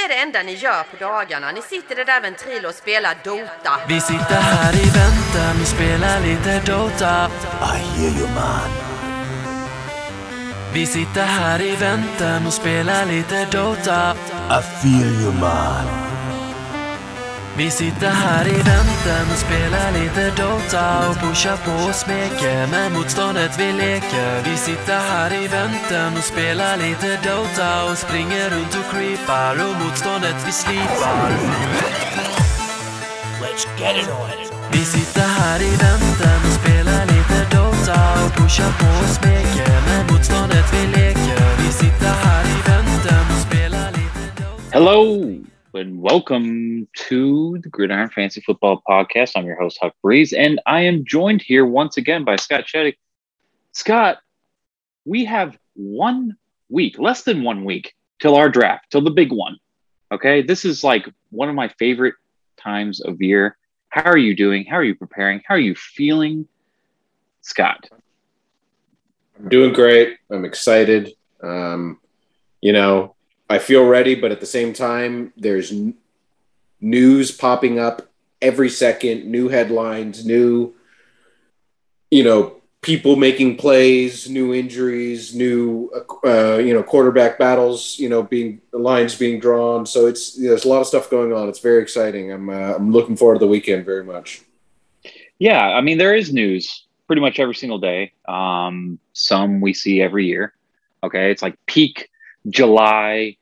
Det är det enda ni gör på dagarna. Ni sitter i där ventrilo och spelar Dota. Vi sitter här i väntan och spelar lite Dota. I hear you man. Vi sitter här i väntan och spelar lite Dota. I feel you man. Vi sitter här i väntan och spelar lite Dota och pushar på och smeker med motståndet vi leker. Vi sitter här i väntan och spelar lite Dota och springer runt och creepar och motståndet vi slipar. Let's get it on. Vi sitter här i väntan och spelar lite Dota och pushar på och smeker med motståndet vi leker. Vi sitter här i väntan och spelar lite Dota. Hello and welcome to the Gridiron Fantasy Football Podcast. I'm your host, Huck Breeze, and I am joined here once again by Scott Shetty. Scott, we have one week, less than one week, till our draft, till the big one. Okay, this is like one of my favorite times of year. How are you doing? How are you preparing? How are you feeling, Scott? I'm doing great. I'm excited. Um, you know, I feel ready, but at the same time, there's n- news popping up every second, new headlines, new, you know, people making plays, new injuries, new, uh, you know, quarterback battles, you know, being lines being drawn. So it's there's a lot of stuff going on. It's very exciting. I'm uh, I'm looking forward to the weekend very much. Yeah, I mean, there is news pretty much every single day. Um, some we see every year. Okay, it's like peak July,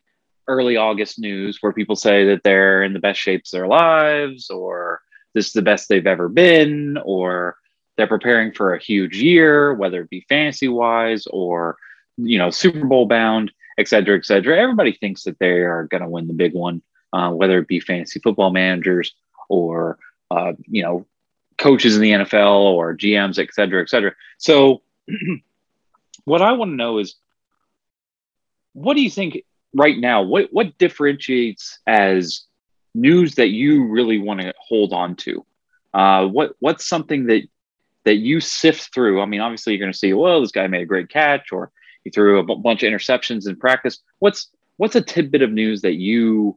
early August news where people say that they're in the best shapes of their lives, or this is the best they've ever been, or they're preparing for a huge year, whether it be fantasy wise or you know Super Bowl bound, et cetera, et cetera. Everybody thinks that they are going to win the big one, uh, whether it be fantasy football managers or uh, you know coaches in the NFL or GMs, et cetera, et cetera. So, what I want to know is, what do you think right now? What what differentiates as news that you really want to hold on to? Uh, what what's something that that you sift through? I mean, obviously, you're going to see, well, this guy made a great catch, or he threw a b- bunch of interceptions in practice. What's what's a tidbit of news that you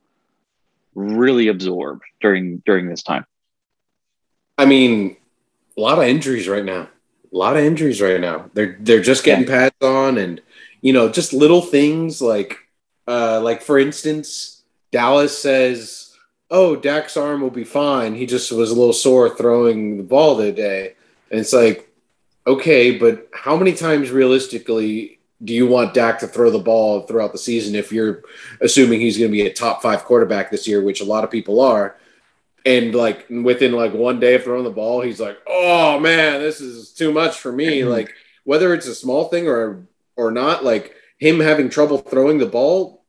really absorb during during this time? I mean, a lot of injuries right now. A lot of injuries right now. They're they're just getting pads on, and you know, just little things like, uh, like for instance, Dallas says, "Oh, Dak's arm will be fine. He just was a little sore throwing the ball today," and it's like, okay, but how many times realistically do you want Dak to throw the ball throughout the season if you're assuming he's going to be a top five quarterback this year, which a lot of people are? and like within like one day of throwing the ball, he's like, "Oh man, this is too much for me." like whether it's a small thing or or not, like him having trouble throwing the ball.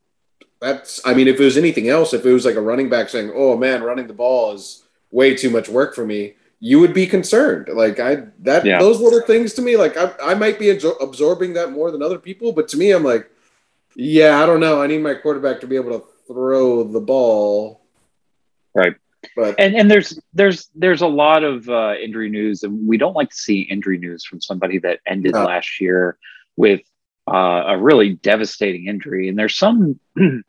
That's I mean, if it was anything else, if it was like a running back saying, "Oh man, running the ball is way too much work for me," you would be concerned. Like I that Yeah. those little things to me, like I I might be absor- absorbing that more than other people, but to me, I'm like, yeah, I don't know. I need my quarterback to be able to throw the ball, Right. but and and there's there's there's a lot of uh, injury news, and we don't like to see injury news from somebody that ended No. last year with uh, a really devastating injury. And there's some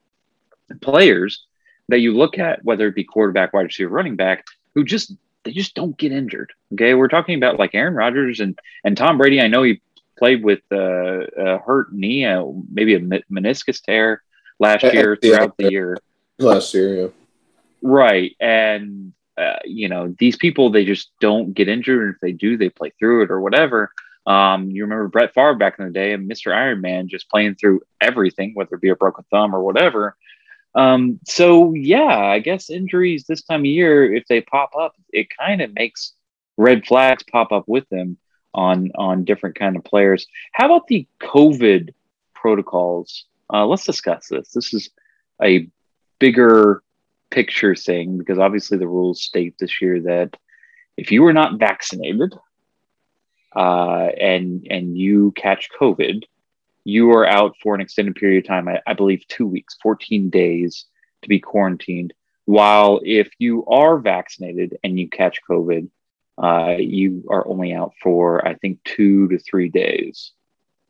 players that you look at, whether it be quarterback, wide receiver, running back, who just they just don't get injured. Okay, we're talking about like Aaron Rodgers and and Tom Brady. I know he played with uh, a hurt knee, uh, maybe a meniscus tear last Uh, year yeah. throughout the year. last year, yeah. Right. And, uh, you know, these people, they just don't get injured. And if they do, they play through it or whatever. Um, you remember Brett Favre back in the day and Mr. Iron Man just playing through everything, whether it be a broken thumb or whatever. Um, so, yeah, I guess injuries this time of year, if they pop up, it kind of makes red flags pop up with them on on different kind of players. How about the COVID protocols? Uh, let's discuss this. This is a bigger picture thing because obviously the rules state this year that if you were not vaccinated uh, and and you catch COVID, you are out for an extended period of time. I, I believe two weeks, fourteen days to be quarantined. While if you are vaccinated and you catch COVID, uh, you are only out for I think two to three days.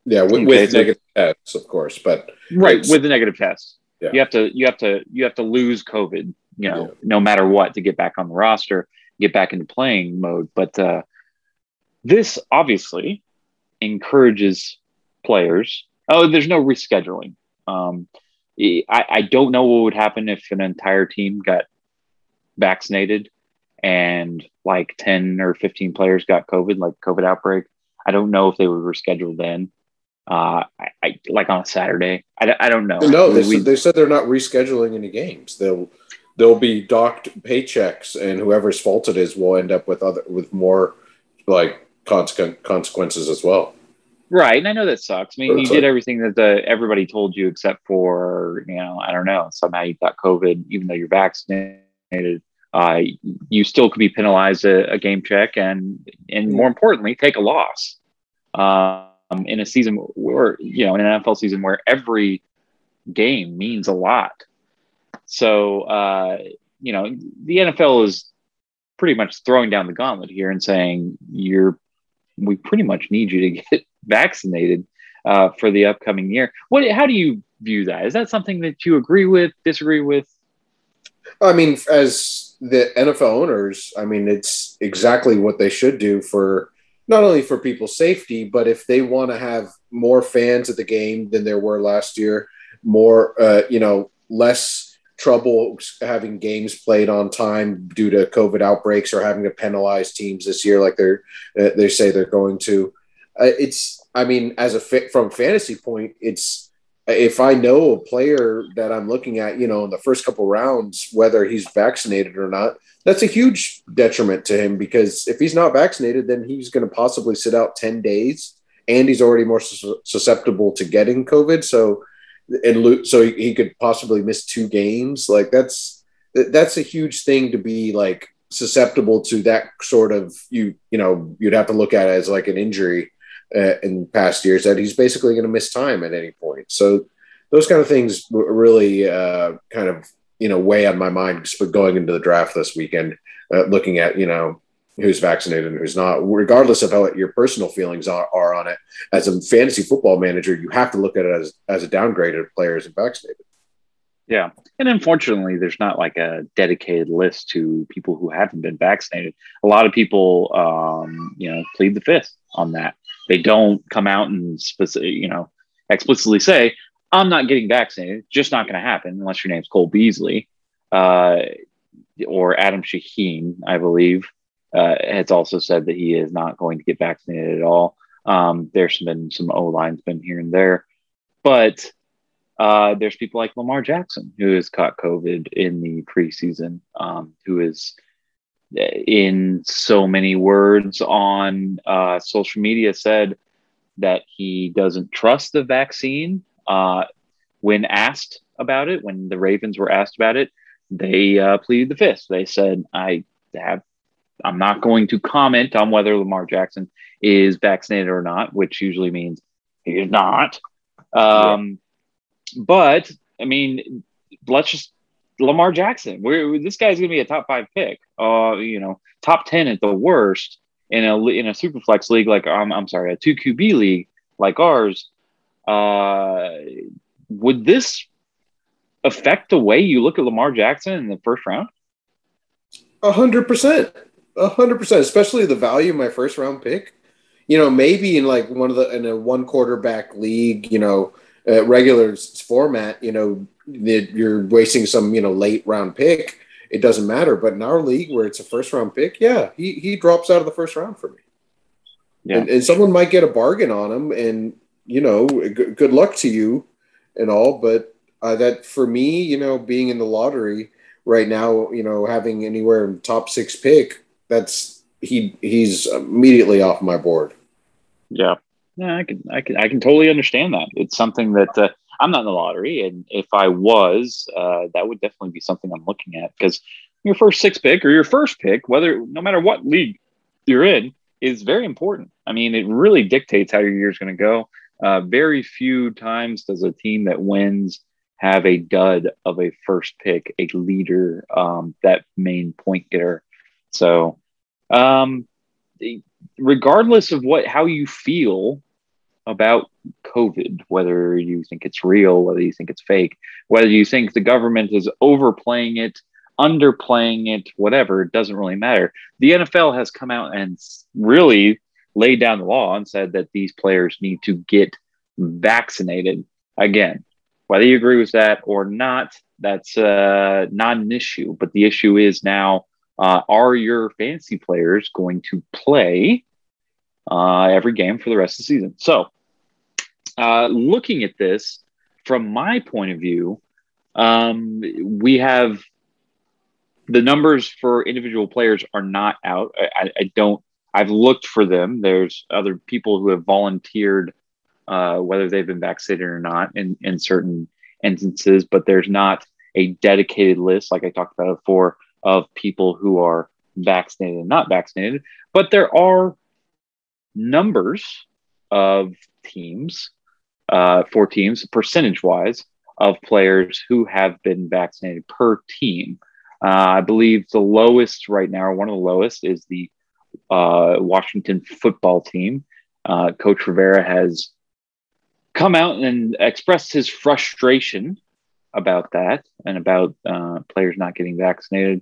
Yeah, with, Okay, with so- negative tests, of course, but Right, with the negative tests, Yeah. You have to you have to you have to lose COVID, you know, Yeah. no matter what to get back on the roster, get back into playing mode. But uh, this obviously encourages players. Oh, there's no rescheduling. Um, I, I don't know what would happen if an entire team got vaccinated and like 10 or 15 players got COVID, like COVID outbreak. I don't know if they would reschedule then. Uh, I, I like on a Saturday. I, I don't know. No, they, We- said, they said they're not rescheduling any games. They'll they'll be docked paychecks, and whoever's fault it is will end up with other with more like consequent consequences as well. Right, and I know that sucks. I mean, you did like- everything that the, everybody told you, except for you know, I don't know. Somehow you got COVID, even though you're vaccinated. Uh, you still could be penalized a, a game check, and and more importantly, take a loss. Um, in a season where you know, in an NFL season where every game means a lot. So uh, you know, the NFL is pretty much throwing down the gauntlet here and saying you're we pretty much need you to get vaccinated uh, for the upcoming year. What? How do you view that? Is that something that you agree with, disagree with? I mean, as the NFL owners, I mean, it's exactly what they should do for not only for people's safety, but if they want to have more fans at the game than there were last year, more, uh, you know, less trouble having games played on time due to COVID outbreaks or having to penalize teams this year, like they're uh, they say they're going to. Uh, it's, I mean, as a from fantasy point, it's if I know a player that I'm looking at, you know, in the first couple rounds, whether he's vaccinated or not, that's a huge detriment to him because if he's not vaccinated, then he's going to possibly sit out 10 days and he's already more sus- susceptible to getting COVID. So, and lo- so he, he could possibly miss two games. Like that's, that's a huge thing to be like susceptible to that sort of, you, you know, you'd have to look at it as like an injury uh, in past years that he's basically going to miss time at any point. So those kind of things really uh, kind of you know weigh on my mind going into the draft this weekend, uh, looking at you know who's vaccinated and who's not, regardless of how your personal feelings are, are on it. As a fantasy football manager, you have to look at it as as a downgrade of players and vaccinated. Yeah, and unfortunately, there's not like a dedicated list to people who haven't been vaccinated. A lot of people, um, you know, plead the fifth on that. They don't come out and specific, you know, explicitly say, "I'm not getting vaccinated." It's just not going to happen unless your name's Cole Beasley uh, or Adam Shaheen, I believe, uh, has also said that he is not going to get vaccinated at all. Um, there's been some O lines been here and there, but uh, there's people like Lamar Jackson who has caught COVID in the preseason, um, who is in so many words on uh, social media said that he doesn't trust the vaccine. Uh, when asked about it, when the Ravens were asked about it, they uh, pleaded the fifth. They said, "I have, I'm not going to comment on whether Lamar Jackson is vaccinated or not," which usually means he is not. Um, But I mean, let's just Lamar Jackson. We're, this guy's going to be a top five pick. Uh, you know, top ten at the worst in a in a super flex league like I'm I'm sorry, a two QB league like ours. Uh, would this affect the way you look at Lamar Jackson in the first round? A hundred percent, hundred percent. Especially the value of my first round pick. You know, maybe in like one of the in a one quarterback league, you know, uh, regular format, you know, you're wasting some, you know, late round pick. It doesn't matter. But in our league where it's a first round pick, yeah, he he drops out of the first round for me. Yeah. And, and someone might get a bargain on him, and you know, g- good luck to you, and all. But uh, that for me, you know, being in the lottery right now, you know, having anywhere in top six pick, that's he he's immediately off my board. Yeah. Yeah, I can, I can, I can totally understand that. It's something that uh, I'm not in the lottery, and if I was, uh, that would definitely be something I'm looking at because your first six pick or your first pick, whether no matter what league you're in, is very important. I mean, it really dictates how your year's going to go. Uh, very few times does a team that wins have a dud of a first pick, a leader, um, that main point getter. So, um, regardless of what how you feel about COVID, whether you think it's real, whether you think it's fake, whether you think the government is overplaying it, underplaying it, whatever, it doesn't really matter. The NFL has come out and really laid down the law and said that these players need to get vaccinated. Again, whether you agree with that or not, that's uh, not an issue. But the issue is now uh, are your fantasy players going to play uh, every game for the rest of the season? So, uh, looking at this from my point of view, um, we have the numbers for individual players are not out. I, I, don't. I've looked for them. There's other people who have volunteered, uh, whether they've been vaccinated or not, in in certain instances, but there's not a dedicated list like I talked about before of people who are vaccinated and not vaccinated. But there are numbers of teams, uh, for teams, percentage wise, of players who have been vaccinated per team. Uh, I believe the lowest right now, one of the lowest, is the uh, Washington football team. Uh, Coach Rivera has come out and expressed his frustration about that and about uh, players not getting vaccinated.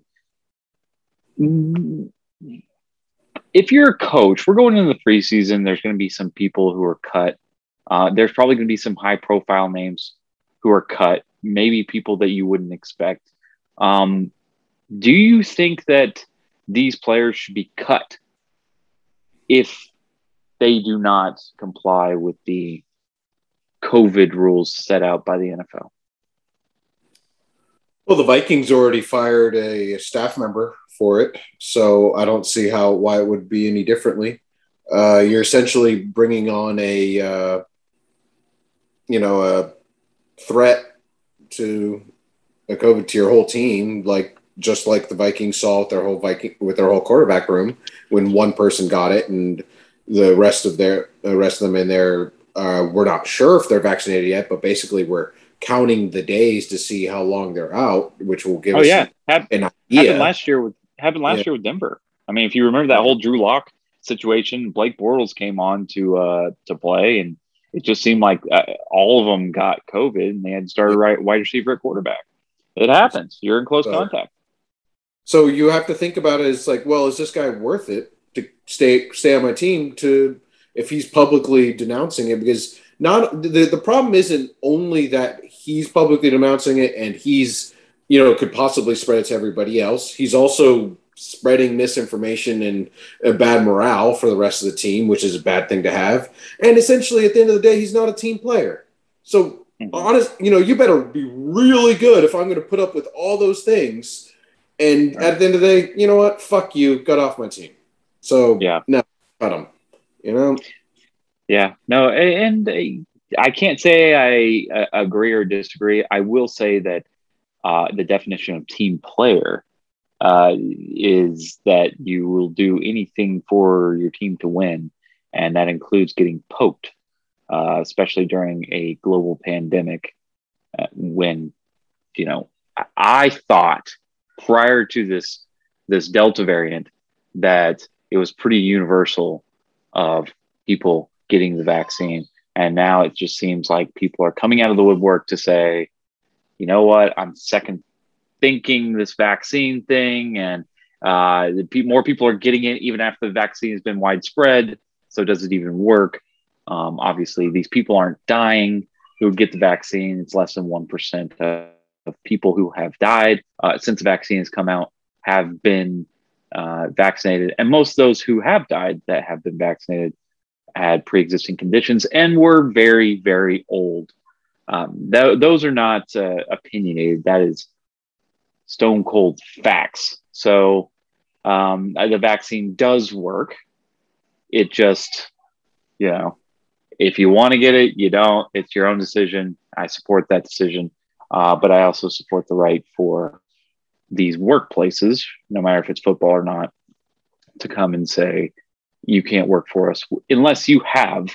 If you're a coach, we're going into the preseason. There's going to be some people who are cut. Uh, there's probably going to be some high profile names who are cut, maybe people that you wouldn't expect. Um, do you think that these players should be cut if they do not comply with the COVID rules set out by the NFL? Well, the Vikings already fired a staff member for it, so I don't see how why it would be any differently. Uh, you're essentially bringing on a uh, you know a threat to a COVID to your whole team, like just like the Vikings saw with their whole Viking with their whole quarterback room when one person got it and the rest of their the rest of them in there uh, we're not sure if they're vaccinated yet, but basically we're counting the days to see how long they're out, which will give oh, us yeah. Have, an idea. Happened last year with happened last Yeah. year with Denver. I mean, if you remember that whole Drew Lock situation, Blake Bortles came on to uh, to play, and it just seemed like uh, all of them got COVID, and they had to start right wide receiver at quarterback. It happens. You're in close So- contact. So you have to think about it as like, well, is this guy worth it to stay stay on my team to if he's publicly denouncing it? Because not the, the problem isn't only that he's publicly denouncing it and he's you know could possibly spread it to everybody else. He's also spreading misinformation and a bad morale for the rest of the team, which is a bad thing to have. And essentially, at the end of the day, he's not a team player. So Mhm. honest, you know, you better be really good if I'm going to put up with all those things. And Right. at the end of the day, you know what? Fuck you. Got off my team. So Yeah. no, cut him. You know, Yeah, no, a- and uh, I can't say I uh, agree or disagree. I will say that uh, the definition of team player uh, is that you will do anything for your team to win, and that includes getting poked, uh, especially during a global pandemic. Uh, when you know, I, I thought prior to this this Delta variant that it was pretty universal of people getting the vaccine. And now it just seems like people are coming out of the woodwork to say, you know what, I'm second thinking this vaccine thing. And uh, more people are getting it even after the vaccine has been widespread. So does it even work? Um, obviously, these people aren't dying who get the vaccine. It's less than 1% of, of people who have died uh, since the vaccine has come out have been uh, vaccinated. And most of those who have died that have been vaccinated had pre-existing conditions and were very, very old. Um, th- those are not uh, opinionated. That is stone cold facts. So um, the vaccine does work. It just, you know, if you want to get it, you don't. It's your own decision. I support that decision, uh, but I also support the right for these workplaces, no matter if it's football or not, to come and say, you can't work for us unless you have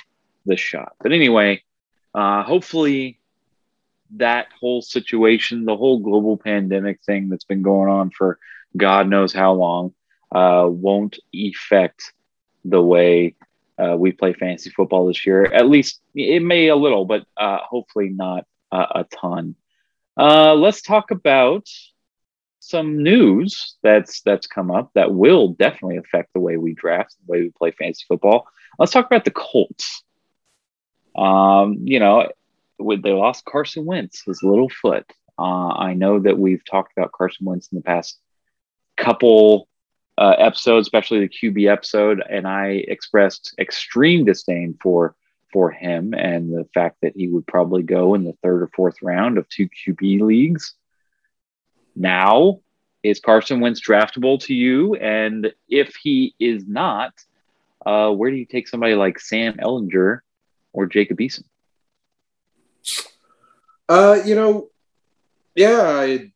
the shot. But anyway, uh, hopefully that whole situation, the whole global pandemic thing that's been going on for God knows how long, uh, won't affect the way uh, we play fantasy football this year. At least it may a little, but uh, hopefully not uh, a ton. Uh, let's talk about some news that's that's come up that will definitely affect the way we draft, the way we play fantasy football. Let's talk about the Colts. Um, you know, with they lost Carson Wentz, his little foot. Uh, I know that we've talked about Carson Wentz in the past couple uh, episodes, especially the QB episode, and I expressed extreme disdain for for him and the fact that he would probably go in the third or fourth round of two QB leagues. Now, is Carson Wentz draftable to you? And if he is not, uh, where do you take somebody like Sam Ehlinger or Jacob Eason? Uh, you know, yeah, I,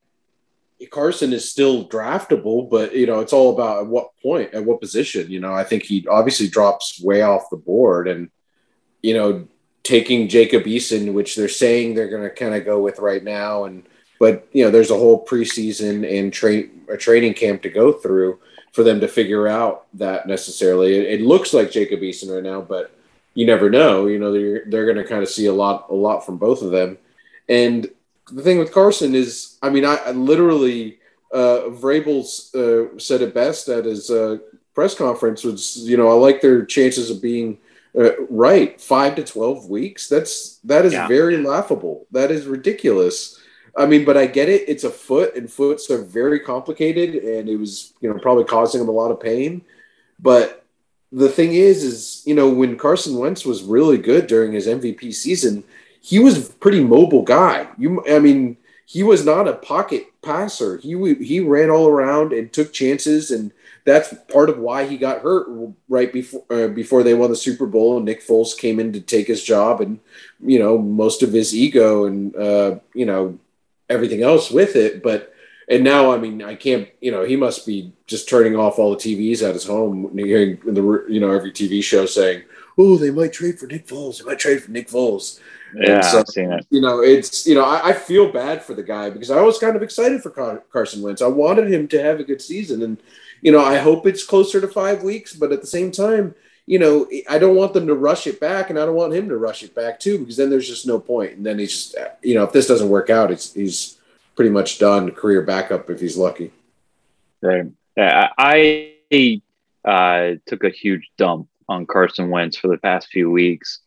Carson is still draftable, but you know, it's all about at what point, at what position. You know, I think he obviously drops way off the board, and you know, taking Jacob Eason, which they're saying they're going to kind of go with right now, and but you know, there's a whole preseason and train a training camp to go through for them to figure out that necessarily. It, it looks like Jacob Eason right now, but you never know. You know, they're they're going to kind of see a lot a lot from both of them, and the thing with Carson is, I mean, I, I literally uh, Vrabel's uh, said it best at his uh, press conference. Was you know, I like their chances of being uh, right. Five to twelve weeks. That's that is Yeah. very laughable. That is ridiculous. I mean, but I get it. It's a foot, and foots are very complicated, and it was you know probably causing him a lot of pain. But the thing is, is you know when Carson Wentz was really good during his MVP season, he was a pretty mobile guy. You, I mean, he was not a pocket passer. He he ran all around and took chances, and that's part of why he got hurt right before uh, before they won the Super Bowl. And Nick Foles came in to take his job, and you know most of his ego and uh, you know everything else with it. But and now, I mean, I can't. You know, he must be just turning off all the TVs at his home, hearing in the you know every TV show saying, "Oh, they might trade for Nick Foles. They might trade for Nick Foles." Yeah, And so- I've seen it. you know, it's you know, I, I feel bad for the guy because I was kind of excited for Car- Carson Wentz. I wanted him to have a good season, and you know, I hope it's closer to five weeks. But at the same time, you know, I don't want them to rush it back, and I don't want him to rush it back too, because then there's just no point. And then he's just, you know, if this doesn't work out, it's he's pretty much done career backup if he's lucky. Right. I uh, took a huge dump on Carson Wentz for the past few weeks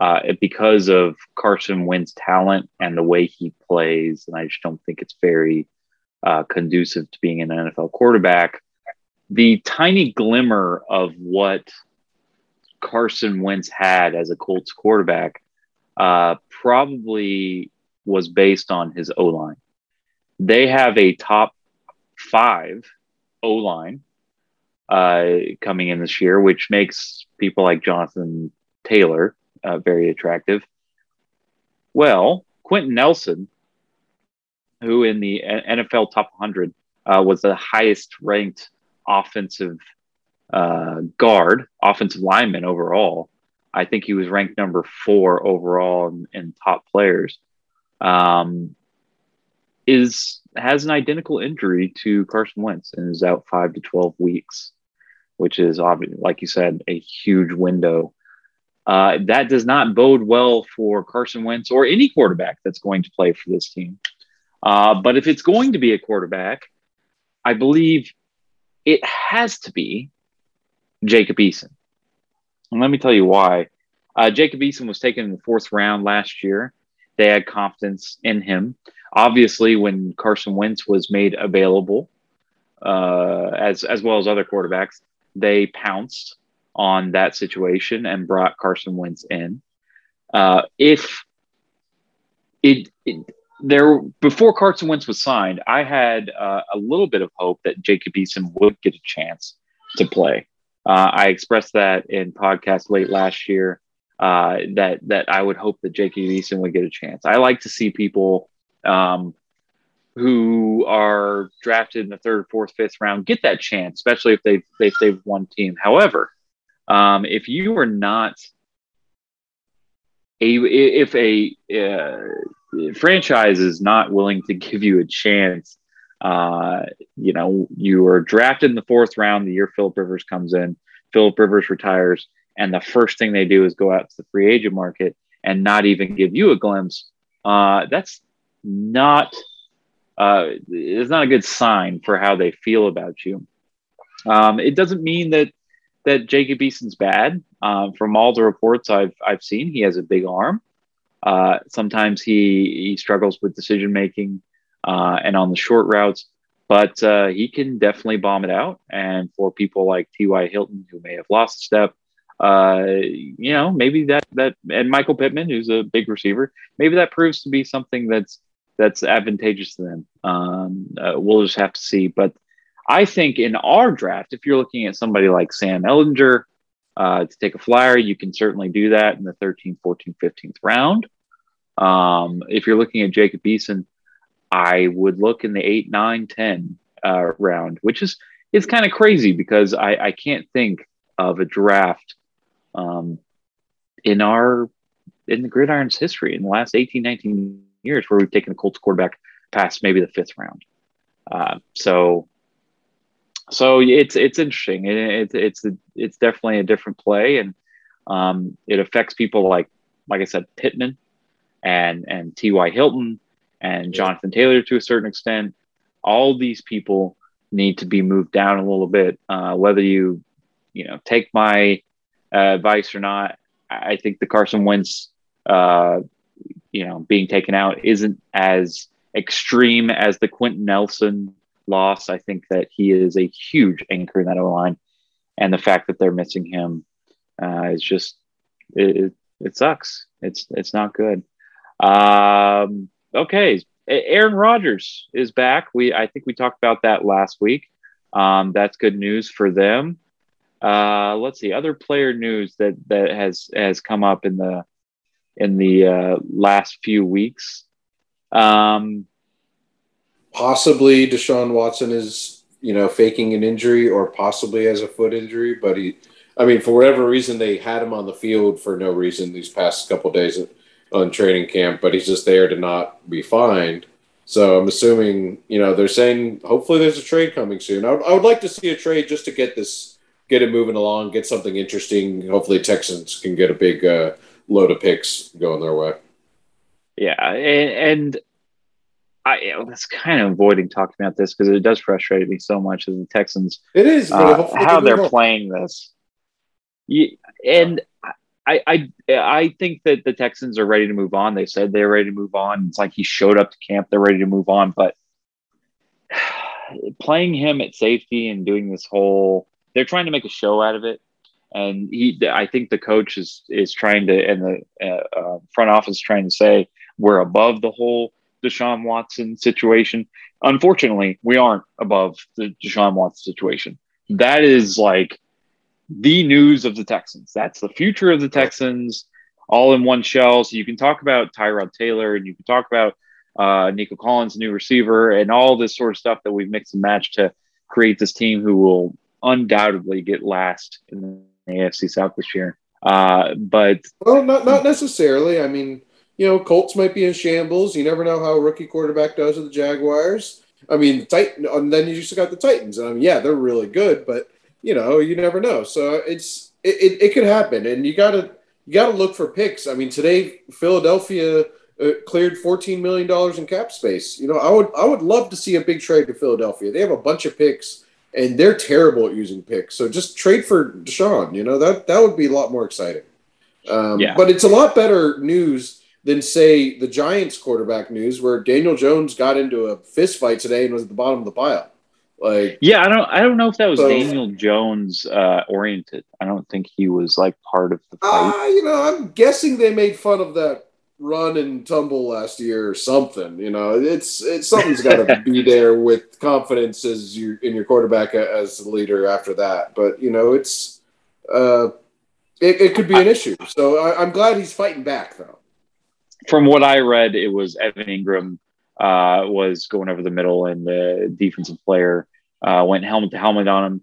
uh, because of Carson Wentz' talent and the way he plays, and I just don't think it's very uh, conducive to being an NFL quarterback. The tiny glimmer of what Carson Wentz had as a Colts quarterback uh, probably was based on his O line. They have a top five O line uh, coming in this year, which makes people like Jonathan Taylor uh, very attractive. Well, Quenton Nelson, who in the NFL top 100 uh, was the highest ranked offensive uh, guard, offensive lineman overall. I think he was ranked number four overall in, in top players. Um, is has an identical injury to Carson Wentz and is out five to twelve weeks, which is obviously, like you said, a huge window. Uh, that does not bode well for Carson Wentz or any quarterback that's going to play for this team. Uh, but if it's going to be a quarterback, I believe it has to be Jacob Eason. And let me tell you why. Uh, Jacob Eason was taken in the fourth round last year. They had confidence in him. Obviously, when Carson Wentz was made available, uh, as as well as other quarterbacks, they pounced on that situation and brought Carson Wentz in. Uh, if it, it there before Carson Wentz was signed, I had uh, a little bit of hope that Jacob Eason would get a chance to play. Uh, I expressed that in podcast late last year uh, that that I would hope that Jake Eason would get a chance. I like to see people um, who are drafted in the third, fourth, fifth round get that chance, especially if they've if they've won team. However, um, if you are not a if a uh, franchise is not willing to give you a chance, uh, you know, you are drafted in the fourth round the year Philip Rivers comes in. Philip Rivers retires, and the first thing they do is go out to the free agent market and not even give you a glimpse, uh, that's not uh, it's not a good sign for how they feel about you. Um, it doesn't mean that that Jacob Eason's bad. Um, from all the reports I've I've seen, he has a big arm. Uh, sometimes he he struggles with decision making uh, and on the short routes, but uh, he can definitely bomb it out. And for people like T.Y. Hilton who may have lost a step, uh, you know, maybe that that and Michael Pittman, who's a big receiver, maybe that proves to be something that's that's advantageous to them. Um, uh, we'll just have to see. But I think in our draft, if you're looking at somebody like Sam Ehlinger uh, to take a flyer, you can certainly do that in the 13th, 14th, 15th round. Um, if you're looking at Jacob Eason, I would look in the 8, 9, 10 uh, round, which is it's kind of crazy because I, I can't think of a draft um, in our in the gridiron's history in the last 18, 19 years where we've taken a Colts quarterback past maybe the fifth round. Uh, so, so it's it's interesting. It, it, it's it's definitely a different play, and um, it affects people like like I said, Pittman and and T.Y. Hilton and Jonathan Taylor to a certain extent. All these people need to be moved down a little bit. Uh, whether you you know take my uh, advice or not, I think the Carson Wentz uh, you know being taken out isn't as extreme as the Quenton Nelson loss. I think that he is a huge anchor in that O line, and the fact that they're missing him uh, is just it, it, sucks. It's it's not good. Um, okay, Aaron Rodgers is back. We I think we talked about that last week. Um, that's good news for them. Uh, let's see other player news that that has has come up in the in the uh, last few weeks. Um, possibly Deshaun Watson is, you know, faking an injury or possibly has a foot injury, but he, I mean, for whatever reason, they had him on the field for no reason these past couple days on training camp, but he's just there to not be fined. So I'm assuming, you know, they're saying hopefully there's a trade coming soon. I, I would like to see a trade just to get this, get it moving along, get something interesting. Hopefully Texans can get a big uh, load of picks going their way. Yeah, and, and I was kind of avoiding talking about this because it does frustrate me so much as the Texans. It is uh, how they're playing this. Yeah, and I, I I think that the Texans are ready to move on. They said they're ready to move on. It's like he showed up to camp; they're ready to move on. But playing him at safety and doing this whole, they're trying to make a show out of it and he i think the coach is is trying to and the uh, uh, front office trying to say we're above the whole deshaun watson situation unfortunately we aren't above the deshaun watson situation that is like the news of the texans that's the future of the texans all in one shell so you can talk about tyrod taylor and you can talk about uh, nico collins new receiver and all this sort of stuff that we've mixed and matched to create this team who will undoubtedly get last in the AFC South this year. Uh, but well, not not necessarily. I mean, you know, Colts might be in shambles. You never know how a rookie quarterback does with the Jaguars. I mean, Titan, and then you just got the Titans. I mean, yeah, they're really good, but you know, you never know. So it's it, it, it could happen, and you gotta you gotta look for picks. I mean, today Philadelphia uh, cleared fourteen million dollars in cap space. You know, I would I would love to see a big trade to Philadelphia. They have a bunch of picks and they're terrible at using picks. So just trade for Deshaun. You know that that would be a lot more exciting. Um, yeah. But it's a lot better news than say the Giants quarterback news, where Daniel Jones got into a fist fight today and was at the bottom of the pile. Like, yeah, I don't, I don't know if that was so, Daniel Jones uh, oriented. I don't think he was like part of the fight. Uh, you know, I'm guessing they made fun of that run and tumble last year or something. You know, it's it's something's got to be there with confidence as you in your quarterback as the leader after that. But you know, it's uh, it, it could be an issue. So I, am glad he's fighting back though. From what I read, it was Evan Engram uh, was going over the middle, and the defensive player uh, went helmet to helmet on him.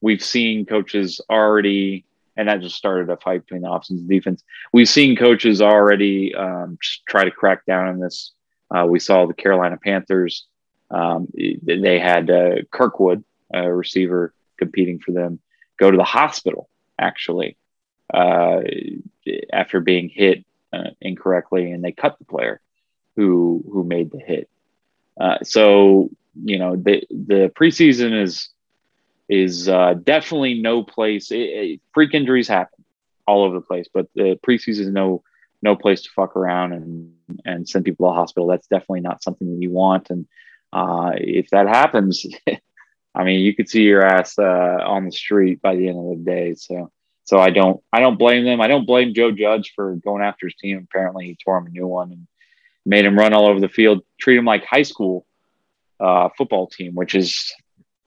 We've seen coaches already and that just started a fight between the offense and defense. We've seen coaches already um, try to crack down on this. Uh, we saw the Carolina Panthers; um, they had uh, Kirkwood, a receiver, competing for them, go to the hospital actually uh, after being hit uh, incorrectly, and they cut the player who who made the hit. Uh, so you know the the preseason is is uh, definitely no place. It, it, freak injuries happen all over the place, but the preseason is no no place to fuck around and and send people to the hospital. That's definitely not something that you want. And uh, if that happens, I mean, you could see your ass uh, on the street by the end of the day. So so I don't I don't blame them. I don't blame Joe Judge for going after his team. Apparently, he tore him a new one and made him run all over the field, treat him like high school uh, football team, which is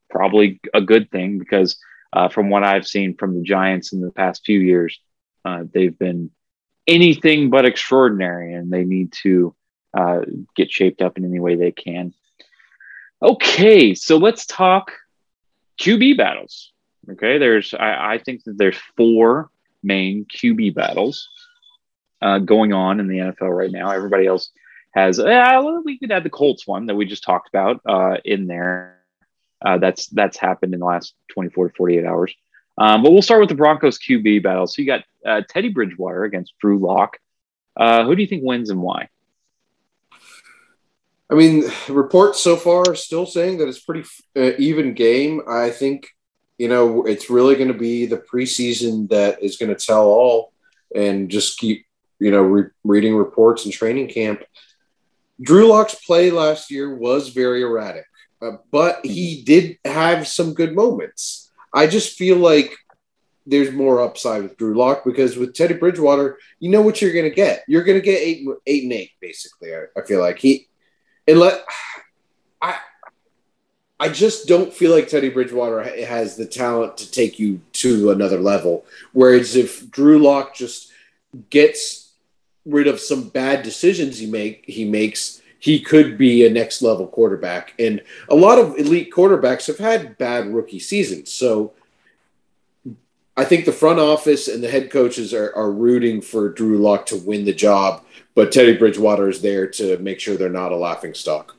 probably a good thing because uh, from what I've seen from the Giants in the past few years, uh, they've been anything but extraordinary, and they need to uh, get shaped up in any way they can. Okay, so let's talk QB battles. Okay, there's I, I think that there's four main QB battles uh, going on in the NFL right now. Everybody else has uh, we could add the Colts one that we just talked about uh, in there. Uh, that's that's happened in the last 24 to 48 hours. Um, but we'll start with the Broncos QB battle. So you got uh, Teddy Bridgewater against Drew Lock. Uh, who do you think wins and why? I mean, reports so far still saying that it's pretty uh, even game. I think you know it's really going to be the preseason that is going to tell all, and just keep you know re- reading reports and training camp. Drew Lock's play last year was very erratic, uh, but he did have some good moments. I just feel like there's more upside with Drew Lock because with Teddy Bridgewater, you know what you're going to get. You're going to get eight, eight and eight, basically. I, I feel like he, and let I, I just don't feel like Teddy Bridgewater has the talent to take you to another level. Whereas if Drew Lock just gets rid of some bad decisions he make he makes, he could be a next level quarterback. And a lot of elite quarterbacks have had bad rookie seasons. So I think the front office and the head coaches are, are rooting for Drew Lock to win the job, but Teddy Bridgewater is there to make sure they're not a laughing stock.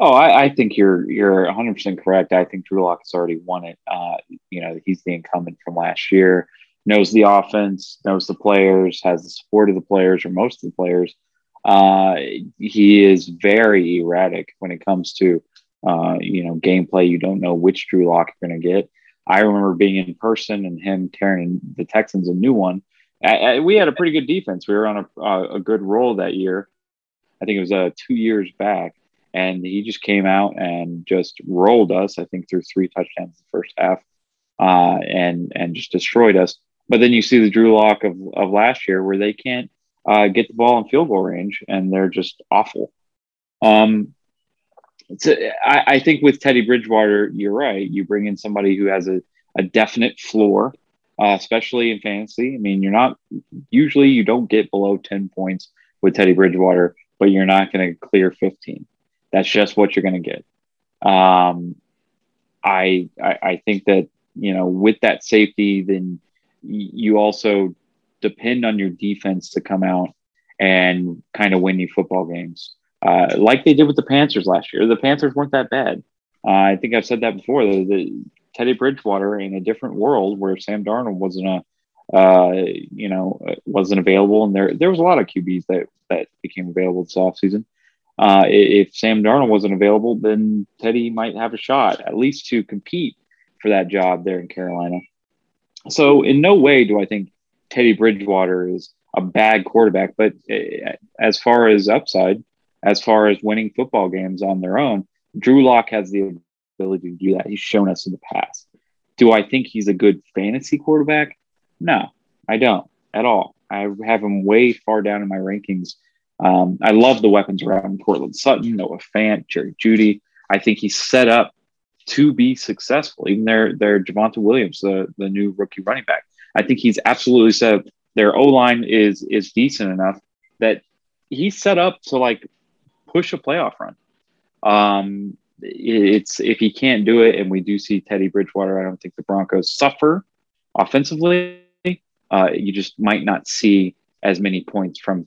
Oh, I, I think you're you're 100 percent correct. I think Drew Lock has already won it. Uh, you know, he's the incumbent from last year knows the offense, knows the players, has the support of the players or most of the players. Uh, he is very erratic when it comes to uh, you know gameplay. You don't know which Drew Lock you're going to get. I remember being in person and him tearing the Texans a new one. I, I, we had a pretty good defense. We were on a, a good roll that year. I think it was uh, two years back, and he just came out and just rolled us. I think threw three touchdowns in the first half, uh, and and just destroyed us. But then you see the Drew Lock of, of last year where they can't uh, get the ball in field goal range and they're just awful. Um, a, I, I think with Teddy Bridgewater, you're right. You bring in somebody who has a, a definite floor, uh, especially in fantasy. I mean, you're not usually you don't get below 10 points with Teddy Bridgewater, but you're not going to clear 15. That's just what you're going to get. Um, I, I I think that you know with that safety, then you also depend on your defense to come out and kind of win you football games, uh, like they did with the Panthers last year. The Panthers weren't that bad. Uh, I think I've said that before. The, the, Teddy Bridgewater in a different world where Sam Darnold wasn't a, uh, you know, wasn't available, and there there was a lot of QBs that that became available this offseason. Uh, if Sam Darnold wasn't available, then Teddy might have a shot, at least to compete for that job there in Carolina. So, in no way do I think Teddy Bridgewater is a bad quarterback, but eh, as far as upside, as far as winning football games on their own, Drew Lock has the ability to do that. He's shown us in the past. Do I think he's a good fantasy quarterback? No, I don't at all. I have him way far down in my rankings. Um, I love the weapons around Courtland Sutton, Noah Fant, Jerry Jeudy. I think he's set up to be successful. Even their their Javonte Williams, the the new rookie running back, I think he's absolutely set. Their O line is is decent enough that he's set up to like push a playoff run. Um, it's if he can't do it, and we do see Teddy Bridgewater, I don't think the Broncos suffer offensively. Uh, you just might not see as many points from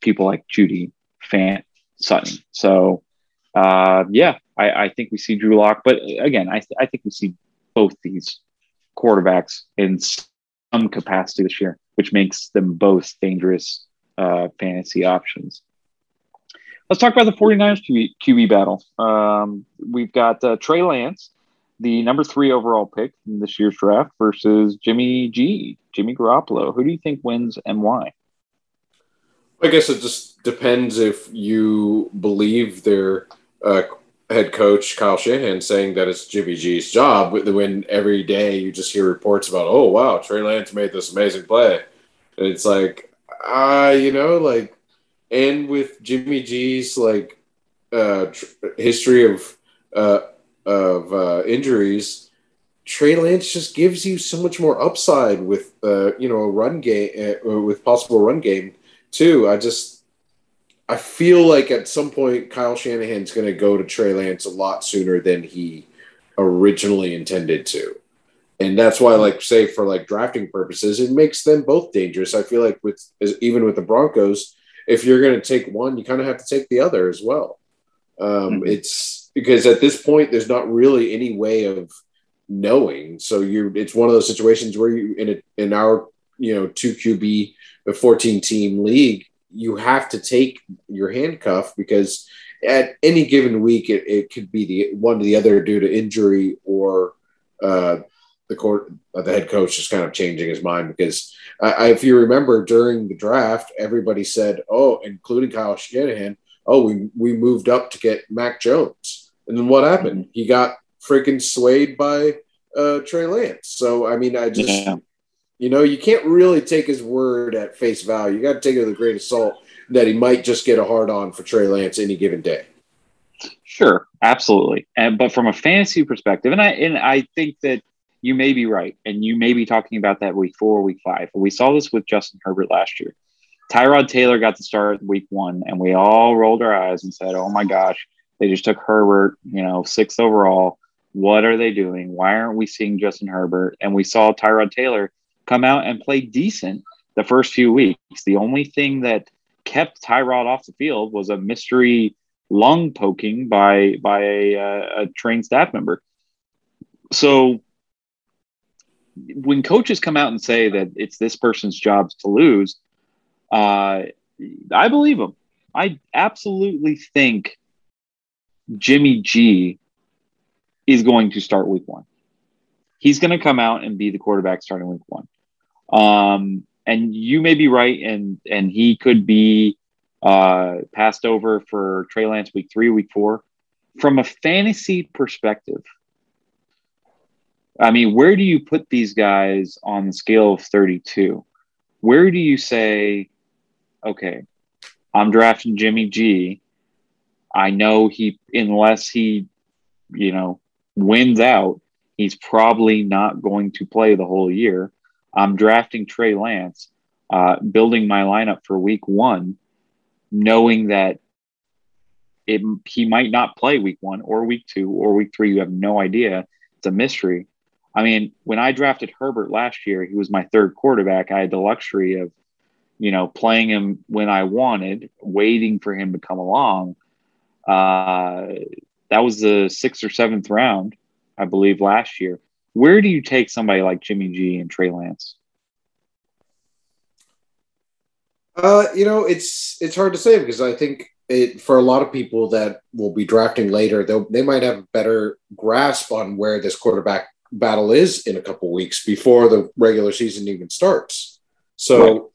people like Jeudy, Fant, Sutton. So uh, yeah, I, I, think we see Drew Lock, but again, I, I think we see both these quarterbacks in some capacity this year, which makes them both dangerous uh, fantasy options. Let's talk about the 49ers QB, QB battle. Um, we've got uh, Trey Lance, the number three overall pick in this year's draft, versus Jimmy G, Jimmy Garoppolo. Who do you think wins and why? I guess it just depends if you believe their uh, head coach Kyle Shanahan saying that it's Jimmy G's job. When every day you just hear reports about, oh wow, Trey Lance made this amazing play, and it's like, ah, uh, you know, like, and with Jimmy G's like uh, tr- history of uh, of uh, injuries, Trey Lance just gives you so much more upside with uh, you know a run game uh, with possible run game too. I just I feel like at some point Kyle Shanahan's going to go to Trey Lance a lot sooner than he originally intended to. And that's why, like, say for like drafting purposes, it makes them both dangerous. I feel like with even with the Broncos, if you're going to take one, you kind of have to take the other as well. Um, mm-hmm. It's because at this point, there's not really any way of knowing. So you're it's one of those situations where you in a, in our you know two QB a 14 team league, you have to take your handcuff because at any given week it, it could be the one to the other due to injury or uh, the court uh, the head coach is kind of changing his mind because uh, if you remember during the draft everybody said oh including Kyle Shanahan oh we we moved up to get Mac Jones and then what happened mm-hmm. he got freaking swayed by uh, Trey Lance so I mean I just yeah. You know, you can't really take his word at face value. You got to take it with a grain of salt that he might just get a hard on for Trey Lance any given day. Sure, absolutely. And but from a fantasy perspective, and I and I think that you may be right, and you may be talking about that week four, week five. We saw this with Justin Herbert last year. Tyrod Taylor got to start week one, and we all rolled our eyes and said, "Oh my gosh, they just took Herbert, you know, sixth overall. What are they doing? Why aren't we seeing Justin Herbert?" And we saw Tyrod Taylor come out and play decent the first few weeks. The only thing that kept Tyrod off the field was a mystery lung poking by by a, a trained staff member. So when coaches come out and say that it's this person's job to lose, uh, I believe them. I absolutely think Jimmy G is going to start week one. He's going to come out and be the quarterback starting week one. Um, and you may be right, and and he could be uh, passed over for Trey Lance week three, week four. From a fantasy perspective, I mean, where do you put these guys on the scale of 32? Where do you say, okay, I'm drafting Jimmy G. I know he, unless he, you know, wins out, he's probably not going to play the whole year. I'm drafting Trey Lance, uh, building my lineup for week one, knowing that it, he might not play week one or week two or week three. You have no idea. It's a mystery. I mean, when I drafted Herbert last year, he was my third quarterback. I had the luxury of, you know, playing him when I wanted, waiting for him to come along. Uh, that was the sixth or seventh round, I believe, last year. Where do you take somebody like Jimmy G and Trey Lance? Uh, you know, it's it's hard to say because I think it for a lot of people that will be drafting later, they they might have a better grasp on where this quarterback battle is in a couple weeks before the regular season even starts. So,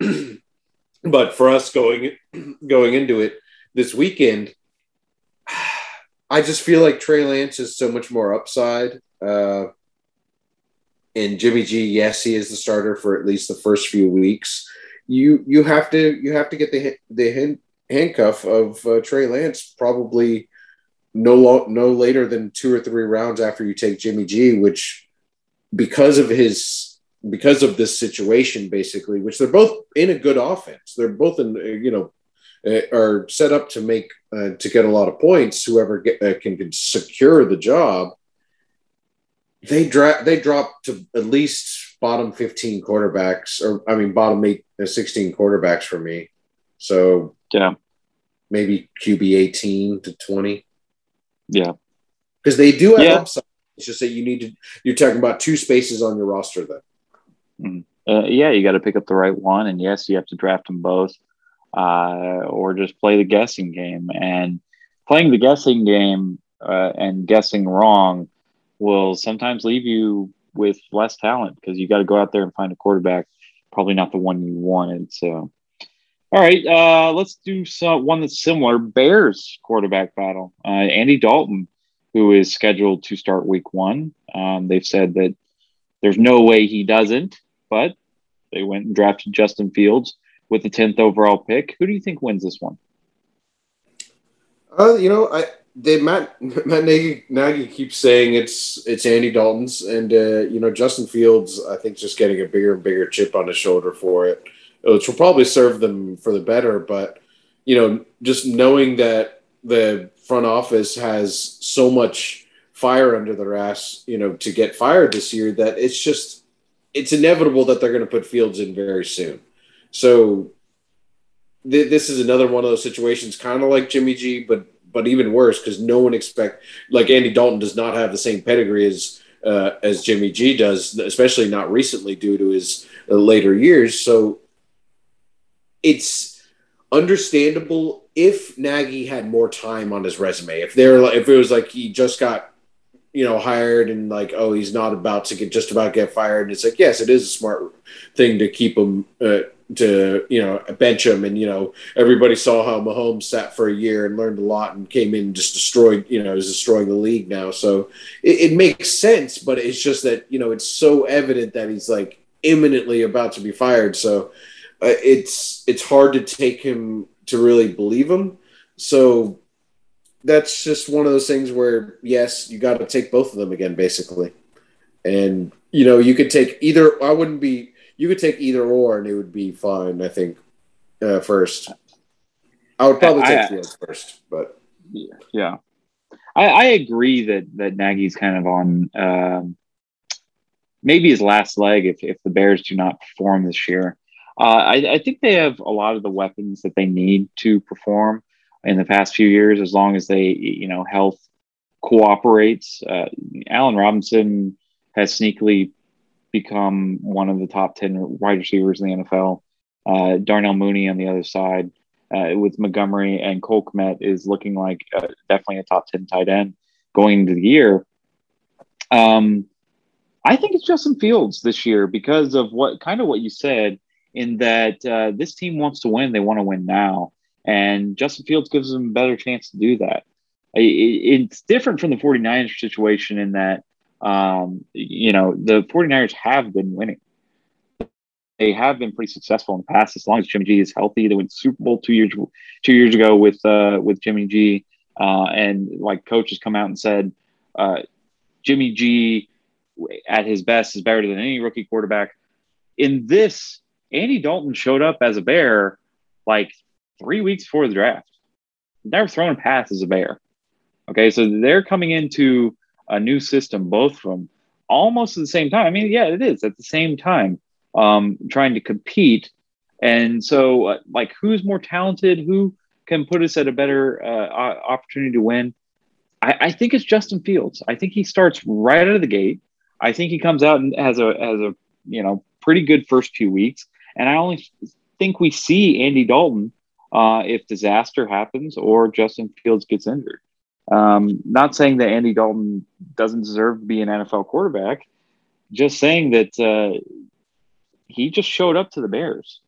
right. but for us going going into it this weekend, I just feel like Trey Lance is so much more upside. Uh, and Jimmy G, yes, he is the starter for at least the first few weeks. You you have to you have to get the the handcuff of uh, Trey Lance probably no lo- no later than two or three rounds after you take Jimmy G, which because of his because of this situation basically, which they're both in a good offense. They're both in you know uh, are set up to make uh, to get a lot of points. Whoever get, uh, can, can secure the job they drop they dropped to at least bottom 15 quarterbacks or i mean bottom eight uh, 16 quarterbacks for me. So yeah. maybe qb 18 to 20 yeah. Because they do have yeah. upside. It's just that you need to you're talking about two spaces on your roster then. Uh, yeah, you got to pick up the right one, and yes, you have to draft them both, uh, or just play the guessing game. And playing the guessing game uh, and guessing wrong will sometimes leave you with less talent because you got to go out there and find a quarterback, probably not the one you wanted. So, all right, uh, let's do some one that's similar. Bears quarterback battle. Uh, Andy Dalton, who is scheduled to start Week One. Um, they've said that there's no way he doesn't, but they went and drafted Justin Fields with the tenth overall pick. Who do you think wins this one? Uh, you know, I they Matt Matt Nagy, Nagy keeps saying it's it's Andy Dalton's, and uh, you know Justin Fields. I think just getting a bigger and bigger chip on his shoulder for it, which will probably serve them for the better. But you know, just knowing that the front office has so much fire under their ass, you know, to get fired this year, that it's just it's inevitable that they're going to put Fields in very soon. So th- this is another one of those situations, kind of like Jimmy G, but but even worse because no one expect like Andy Dalton does not have the same pedigree as uh, as Jimmy G does, especially not recently due to his uh, later years. So it's understandable if Nagy had more time on his resume. If they're if it was like he just got you know hired and like oh he's not about to get just about get fired, and it's like yes, it is a smart thing to keep him. Uh, to you know bench him, and you know everybody saw how Mahomes sat for a year and learned a lot and came in and just destroyed you know is destroying the league now. So it, it makes sense, but it's just that you know it's so evident that he's like imminently about to be fired. So uh, it's it's hard to take him to really believe him. So that's just one of those things where yes, you got to take both of them again, basically. And you know, you could take either. I wouldn't be you could take either or and it would be fine. I think uh, first. I would probably take Fields first, but yeah, I, I, agree that that Nagy's kind of on um, maybe his last leg if if the Bears do not perform this year. Uh, I, I think they have a lot of the weapons that they need to perform in the past few years, as long as they you know health cooperates. Uh, Allen Robinson has sneakily become one of the top 10 wide receivers in the NFL. Uh, Darnell Mooney on the other side uh, with Montgomery and Cole Kmet is looking like uh, definitely a top 10 tight end going into the year. Um, I think it's Justin Fields this year because of what kind of what you said in that uh, this team wants to win. They want to win now. And Justin Fields gives them a better chance to do that. It's different from the 49ers situation in that um, you know, the 49ers have been winning. They have been pretty successful in the past as long as Jimmy G is healthy. They went Super Bowl two years two years ago with uh, with Jimmy G, uh, and like coaches come out and said, uh, Jimmy G at his best is better than any rookie quarterback. In this, Andy Dalton showed up as a bear like three weeks before the draft. Never thrown a pass as a bear. Okay, so they're coming into a new system, both of them, almost at the same time. I mean, yeah, it is at the same time, um, trying to compete. And so, uh, like, who's more talented? Who can put us at a better uh, opportunity to win? I, I, think it's Justin Fields. I think he starts right out of the gate. I think he comes out and has a has a you know pretty good first few weeks. And I only think we see Andy Dalton uh, if disaster happens or Justin Fields gets injured. Um, not saying that Andy Dalton doesn't deserve to be an NFL quarterback, just saying that uh, he just showed up to the Bears.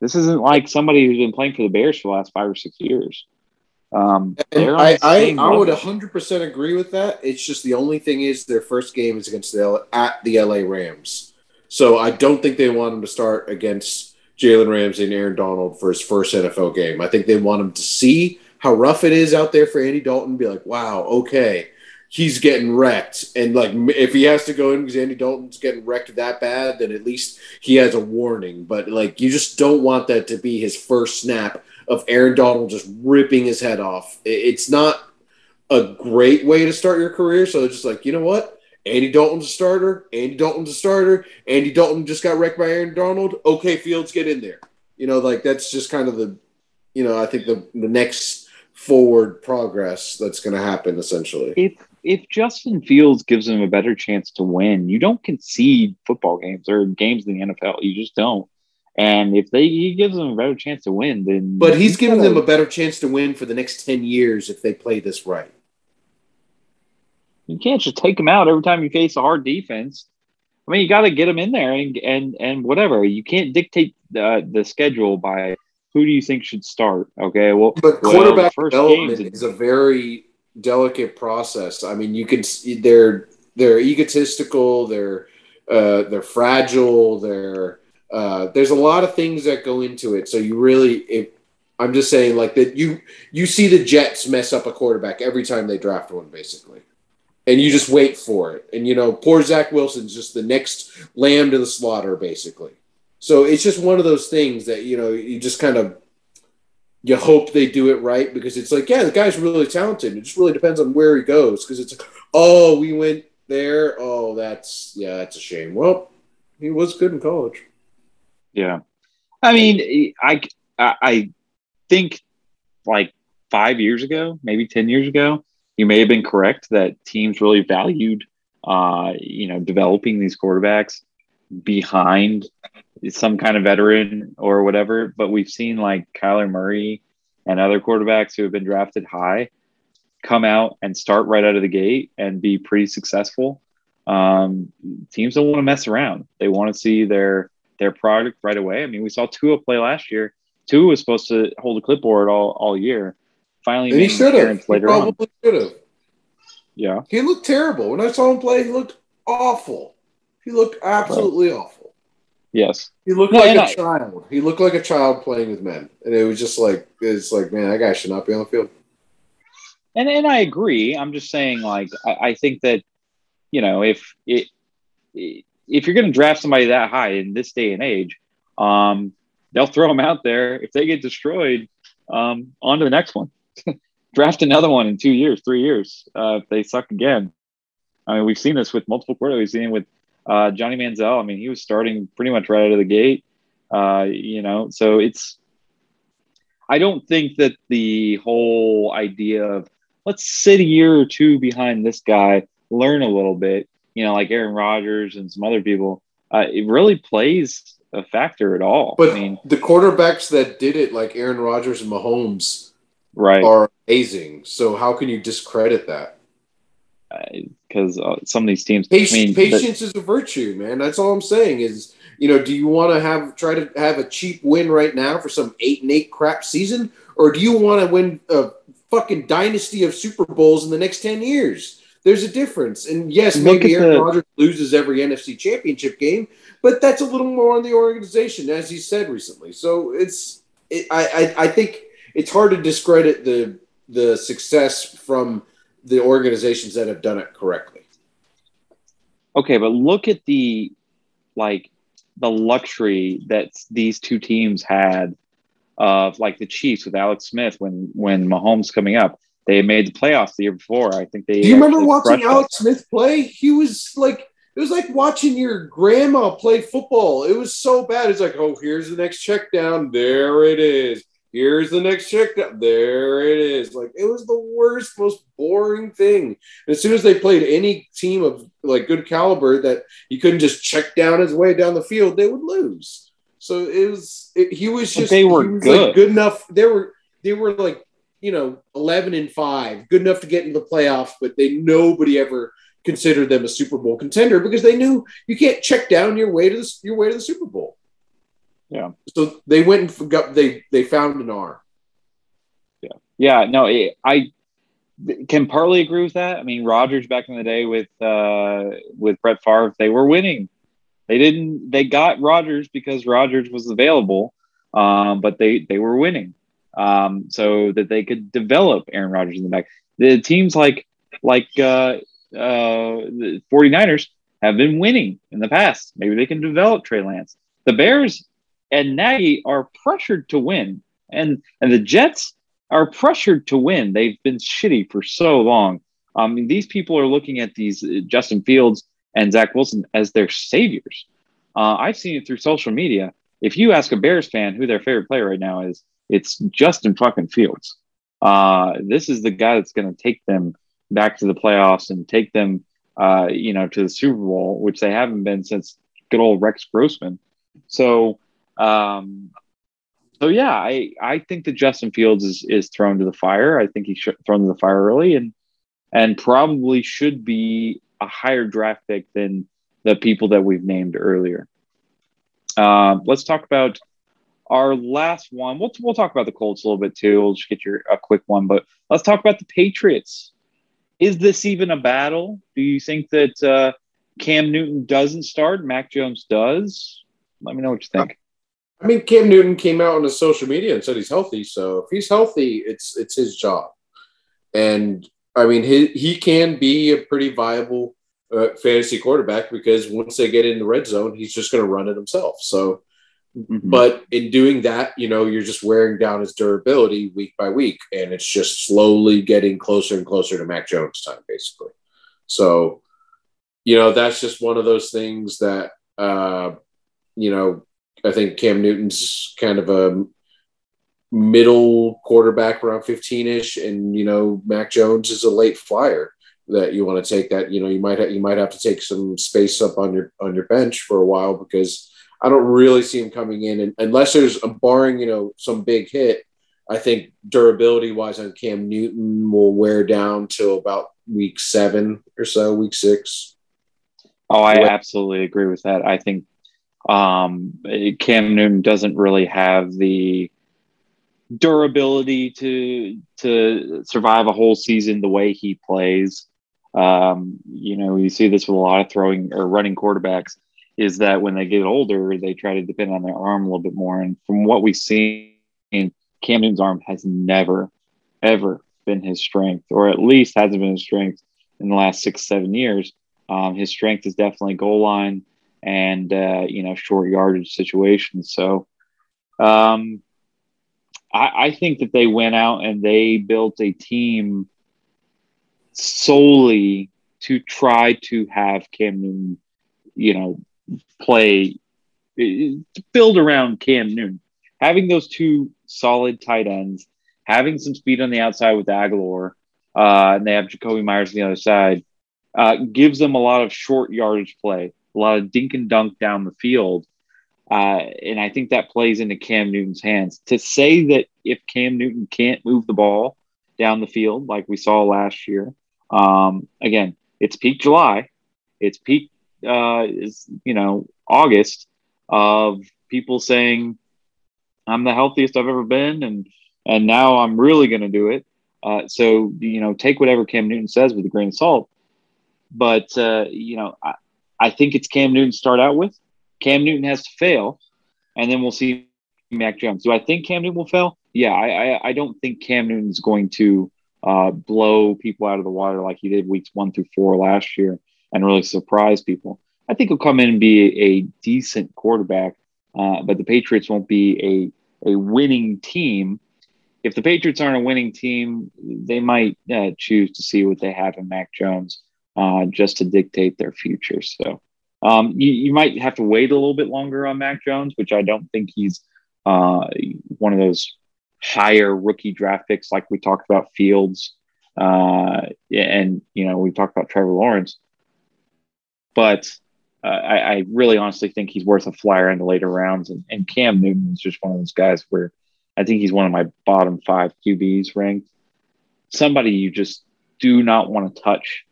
This isn't like somebody who's been playing for the Bears for the last five or six years. Um, I, I, I would 100% agree with that. It's just the only thing is their first game is against the at the LA Rams. So I don't think they want him to start against Jalen Ramsey and Aaron Donald for his first NFL game. I think they want him to see how rough it is out there for Andy Dalton, be like, wow, okay, he's getting wrecked. And like, if he has to go in because Andy Dalton's getting wrecked that bad, then at least he has a warning. But like, you just don't want that to be his first snap of Aaron Donald just ripping his head off. It's not a great way to start your career. So it's just like, you know what? Andy Dalton's a starter. Andy Dalton's a starter. Andy Dalton just got wrecked by Aaron Donald. Okay, Fields, get in there. You know, like that's just kind of the, you know, I think the the next forward progress that's going to happen essentially. If if Justin Fields gives them a better chance to win, you don't concede football games or games in the NFL. You just don't. And if they he gives them a better chance to win, then But he's giving gotta- them a better chance to win for the next 10 years if they play this right. you can't just take them out every time you face a hard defense. I mean, you got to get them in there and and and whatever. You can't dictate the the schedule by who do you think should start. Okay, well, But quarterback first development games- is a very delicate process. I mean, you can see they're they're egotistical, they're uh, they're fragile, they're uh, there's a lot of things that go into it. So you really, if, I'm just saying, like that you you see the Jets mess up a quarterback every time they draft one, basically, and you just wait for it. And you know, poor Zach Wilson's just the next lamb to the slaughter, basically. So it's just one of those things that you know you just kind of you hope they do it right because it's like, yeah, the guy's really talented. It just really depends on where he goes because it's like, oh, we went there. Oh, that's yeah, that's a shame. Well, he was good in college. Yeah, I mean, I I think like five years ago, maybe ten years ago, you may have been correct that teams really valued, uh, you know, developing these quarterbacks behind some kind of veteran or whatever. But we've seen like Kyler Murray and other quarterbacks who have been drafted high come out and start right out of the gate and be pretty successful. Um, teams don't want to mess around. They want to see their their product right away. I mean, we saw Tua play last year. Tua was supposed to hold a clipboard all, all year. Finally, And he should have. He probably should have. Yeah, He looked terrible. When I saw him play, he looked awful. He looked absolutely awful. Yes, He looked No, like a I- child. He looked like a child playing with men, and it was just like it's like, man, that guy should not be on the field. and and I agree. I'm just saying, like, I, I think that you know, if it if you're going to draft somebody that high in this day and age, um, they'll throw them out there. If they get destroyed, um, on to the next one. draft another one in two years, three years. Uh, if they suck again, I mean, we've seen this with multiple quarterbacks. We've seen it with uh, Johnny Manziel. I mean, he was starting pretty much right out of the gate. Uh, you know, so it's. I don't think that the whole idea of let's sit a year or two behind this guy, learn a little bit, you know, like Aaron Rodgers and some other people, uh, it really plays a factor at all. But I mean, the quarterbacks that did it, like Aaron Rodgers and Mahomes, right? are amazing. So how can you discredit that? Because uh, some of these teams, Patience, I mean, patience is a virtue, man. That's all I'm saying. Is you know, do you want to have try to have a cheap win right now for some eight and eight crap season, or do you want to win a fucking dynasty of Super Bowls in the next ten years? There's a difference, and yes, maybe Aaron the- Rodgers loses every NFC Championship game, but that's a little more on the organization, as he said recently. So it's, it, I, I, I think it's hard to discredit the the success from the organizations that have done it correctly. Okay, but look at the like the luxury that these two teams had of like the Chiefs with Alex Smith when when Mahomes coming up. They made the playoffs the year before. I think they Do you remember watching. Alex Smith play? He was like, it was like watching your grandma play football. It was so bad. It's like, oh, here's the next check down. There it is. Here's the next check down. There it is. Like, it was the worst, most boring thing. As soon as they played any team of like good caliber that he couldn't just check down his way down the field, they would lose. So it was, it, he was But just, they were was, good. like good enough. They were, they were like, you know, 11 and 5, good enough to get into the playoffs, but they nobody ever considered them a Super Bowl contender because they knew you can't check down your way to the, your way to the Super Bowl. Yeah. So they went and forgot they they found an R. Yeah, Yeah. no, it, I can partly agree with that. I mean, Rodgers back in the day with uh, with Brett Favre, they were winning. They didn't. They got Rodgers because Rodgers was available, um, but they they were winning, um, so that they could develop Aaron Rodgers in the back. The teams like like uh, uh, the 49ers have been winning in the past. Maybe they can develop Trey Lance. The Bears and Nagy are pressured to win, and and the Jets are pressured to win. They've been shitty for so long. I mean, these people are looking at these uh, Justin Fields and Zach Wilson as their saviors. Uh, I've seen it through social media. If you ask a Bears fan who their favorite player right now is, it's Justin fucking Fields. Uh, this is the guy that's going to take them back to the playoffs and take them, uh, you know, to the Super Bowl, which they haven't been since good old Rex Grossman. So, um, so yeah, I I think that Justin Fields is is thrown to the fire. I think he's thrown to the fire early, and and probably should be a higher draft pick than the people that we've named earlier. Um, let's talk about our last one. We'll we'll talk about the Colts a little bit too. We'll just get your a quick one, but let's talk about the Patriots. Is this even a battle? Do you think that uh, Cam Newton doesn't start, Mac Jones does? Let me know what you think. I mean, Cam Newton came out on his social media and said he's healthy. So if he's healthy, it's it's his job. And I mean, he he can be a pretty viable uh, fantasy quarterback because once they get in the red zone, he's just going to run it himself. So, mm-hmm. but in doing that, you know, you're just wearing down his durability week by week, and it's just slowly getting closer and closer to Mac Jones time, basically. So, you know, that's just one of those things that, uh, you know, I think Cam Newton's kind of a middle quarterback around 15 ish, and you know, Mac Jones is a late flyer that you want to take that you know you might have, you might have to take some space up on your on your bench for a while because I don't really see him coming in and unless there's a barring you know some big hit. I think durability wise on Cam Newton will wear down till about week seven or so, week six. Oh, I absolutely agree with that. I think um, Cam Newton doesn't really have the durability to to survive a whole season the way he plays. Um, you know, you see this with a lot of throwing or running quarterbacks is that when they get older, they try to depend on their arm a little bit more. And from what we've seen, Cam Newton's arm has never, ever been his strength, or at least hasn't been his strength in the last six, seven years. Um, his strength is definitely goal line and, uh, you know, short yardage situations. So um, I, I think that they went out and they built a team solely to try to have Cam Newton, you know, play, build around Cam Newton. Having those two solid tight ends, having some speed on the outside with Agholor, uh, and they have Jakobi Meyers on the other side, uh, gives them a lot of short yardage play, a lot of dink and dunk down the field. Uh, and I think that plays into Cam Newton's hands. To say that if Cam Newton can't move the ball down the field like we saw last year, um, again, it's peak July, it's peak, uh, is you know August of people saying I'm the healthiest I've ever been, and and now I'm really going to do it. Uh, so you know, take whatever Cam Newton says with a grain of salt. But uh, you know, I, I think it's Cam Newton to start out with. Cam Newton has to fail, and then we'll see Mac Jones. Do I think Cam Newton will fail? Yeah, I I, I don't think Cam Newton's going to uh, blow people out of the water like he did weeks one through four last year and really surprise people. I think he'll come in and be a decent quarterback, uh, but the Patriots won't be a, a winning team. If the Patriots aren't a winning team, they might uh, choose to see what they have in Mac Jones uh, just to dictate their future. So um, you, you might have to wait a little bit longer on Mac Jones, which I don't think he's uh, one of those higher rookie draft picks, like we talked about Fields, uh, and you know we talked about Trevor Lawrence. But uh, I, I, really honestly think he's worth a flyer in the later rounds, and, and Cam Newton is just one of those guys where I think he's one of my bottom five QBs ranked. Somebody you just do not want to touch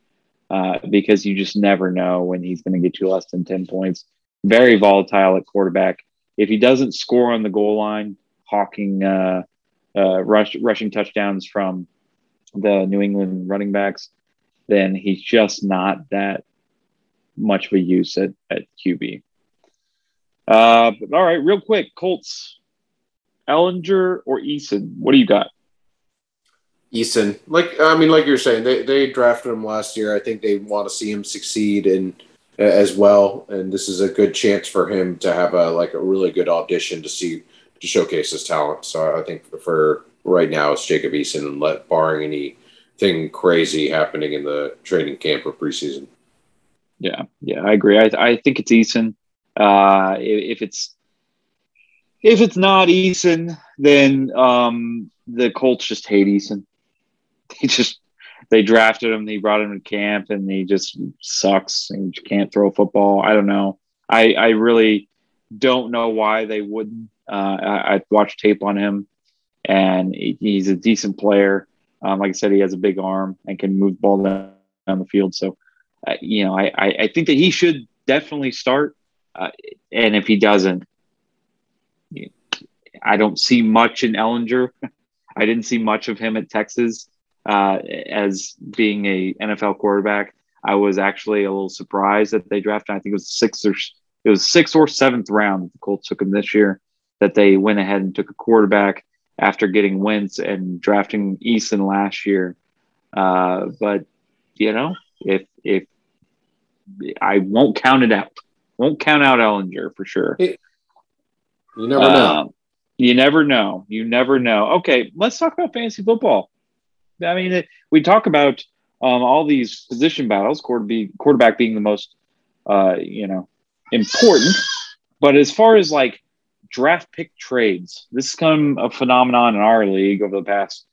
uh, because you just never know when he's going to get you less than 10 points. Very volatile at quarterback. If he doesn't score on the goal line, hawking uh, uh, rush, rushing touchdowns from the New England running backs, then he's just not that much of a use at, at QB. Uh, all right, real quick, Colts, Ehlinger or Eason? What do you got? Eason, like I mean, like you're saying, they they drafted him last year. I think they want to see him succeed and as well, and this is a good chance for him to have a like a really good audition to see to showcase his talent. So I think for right now it's Jacob Eason, and let barring anything crazy happening in the training camp or preseason. Yeah, yeah, I agree. I I think it's Eason. Uh, if it's if it's not Eason, then um, the Colts just hate Eason. They just they drafted him, they brought him to camp, and he just sucks and can't throw football. I don't know. I I really don't know why they wouldn't. Uh, I, I watched tape on him, and he, he's a decent player. Um, like I said, he has a big arm and can move ball down, down the field. So, uh, you know, I, I, I think that he should definitely start. Uh, and if he doesn't, I don't see much in Ehlinger. I didn't see much of him at Texas uh, as being a NFL quarterback. I was actually a little surprised that they drafted. I think it was sixth or it was sixth or seventh round. The Colts took him this year. That they went ahead and took a quarterback after getting Wentz and drafting Eason last year. Uh, but you know, if if I won't count it out, won't count out Ehlinger for sure. You never know. Um, you never know. You never know. Okay, let's talk about fantasy football. I mean, it, we talk about um, all these position battles, quarterback, being the most, uh, you know, important. But as far as like draft pick trades, this has come a phenomenon in our league over the past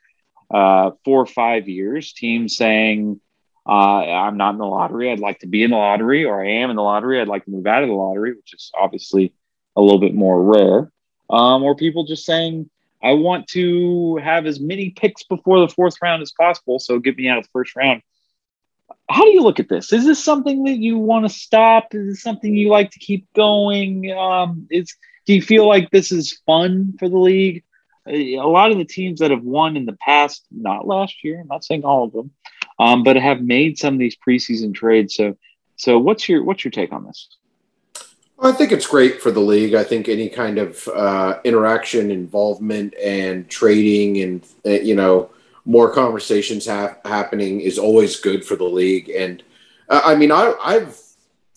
uh, four or five years. Teams saying, uh, "I'm not in the lottery. I'd like to be in the lottery," or "I am in the lottery. I'd like to move out of the lottery," which is obviously a little bit more rare. Um, or people just saying, I want to have as many picks before the fourth round as possible. So get me out of the first round. How do you look at this? Is this something that you want to stop? Is this something you like to keep going? Um, is do you feel like this is fun for the league? A lot of the teams that have won in the past, not last year, I'm not saying all of them, um, but have made some of these preseason trades. So, so what's your what's your take on this? I think it's great for the league. I think any kind of uh, interaction, involvement, and trading, and uh, you know, more conversations ha- happening is always good for the league. And uh, I mean, I, I've,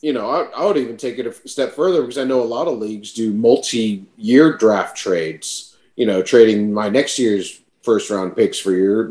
you know, I, I, would even take it a step further because I know a lot of leagues do multi-year draft trades. You know, trading my next year's first round picks for your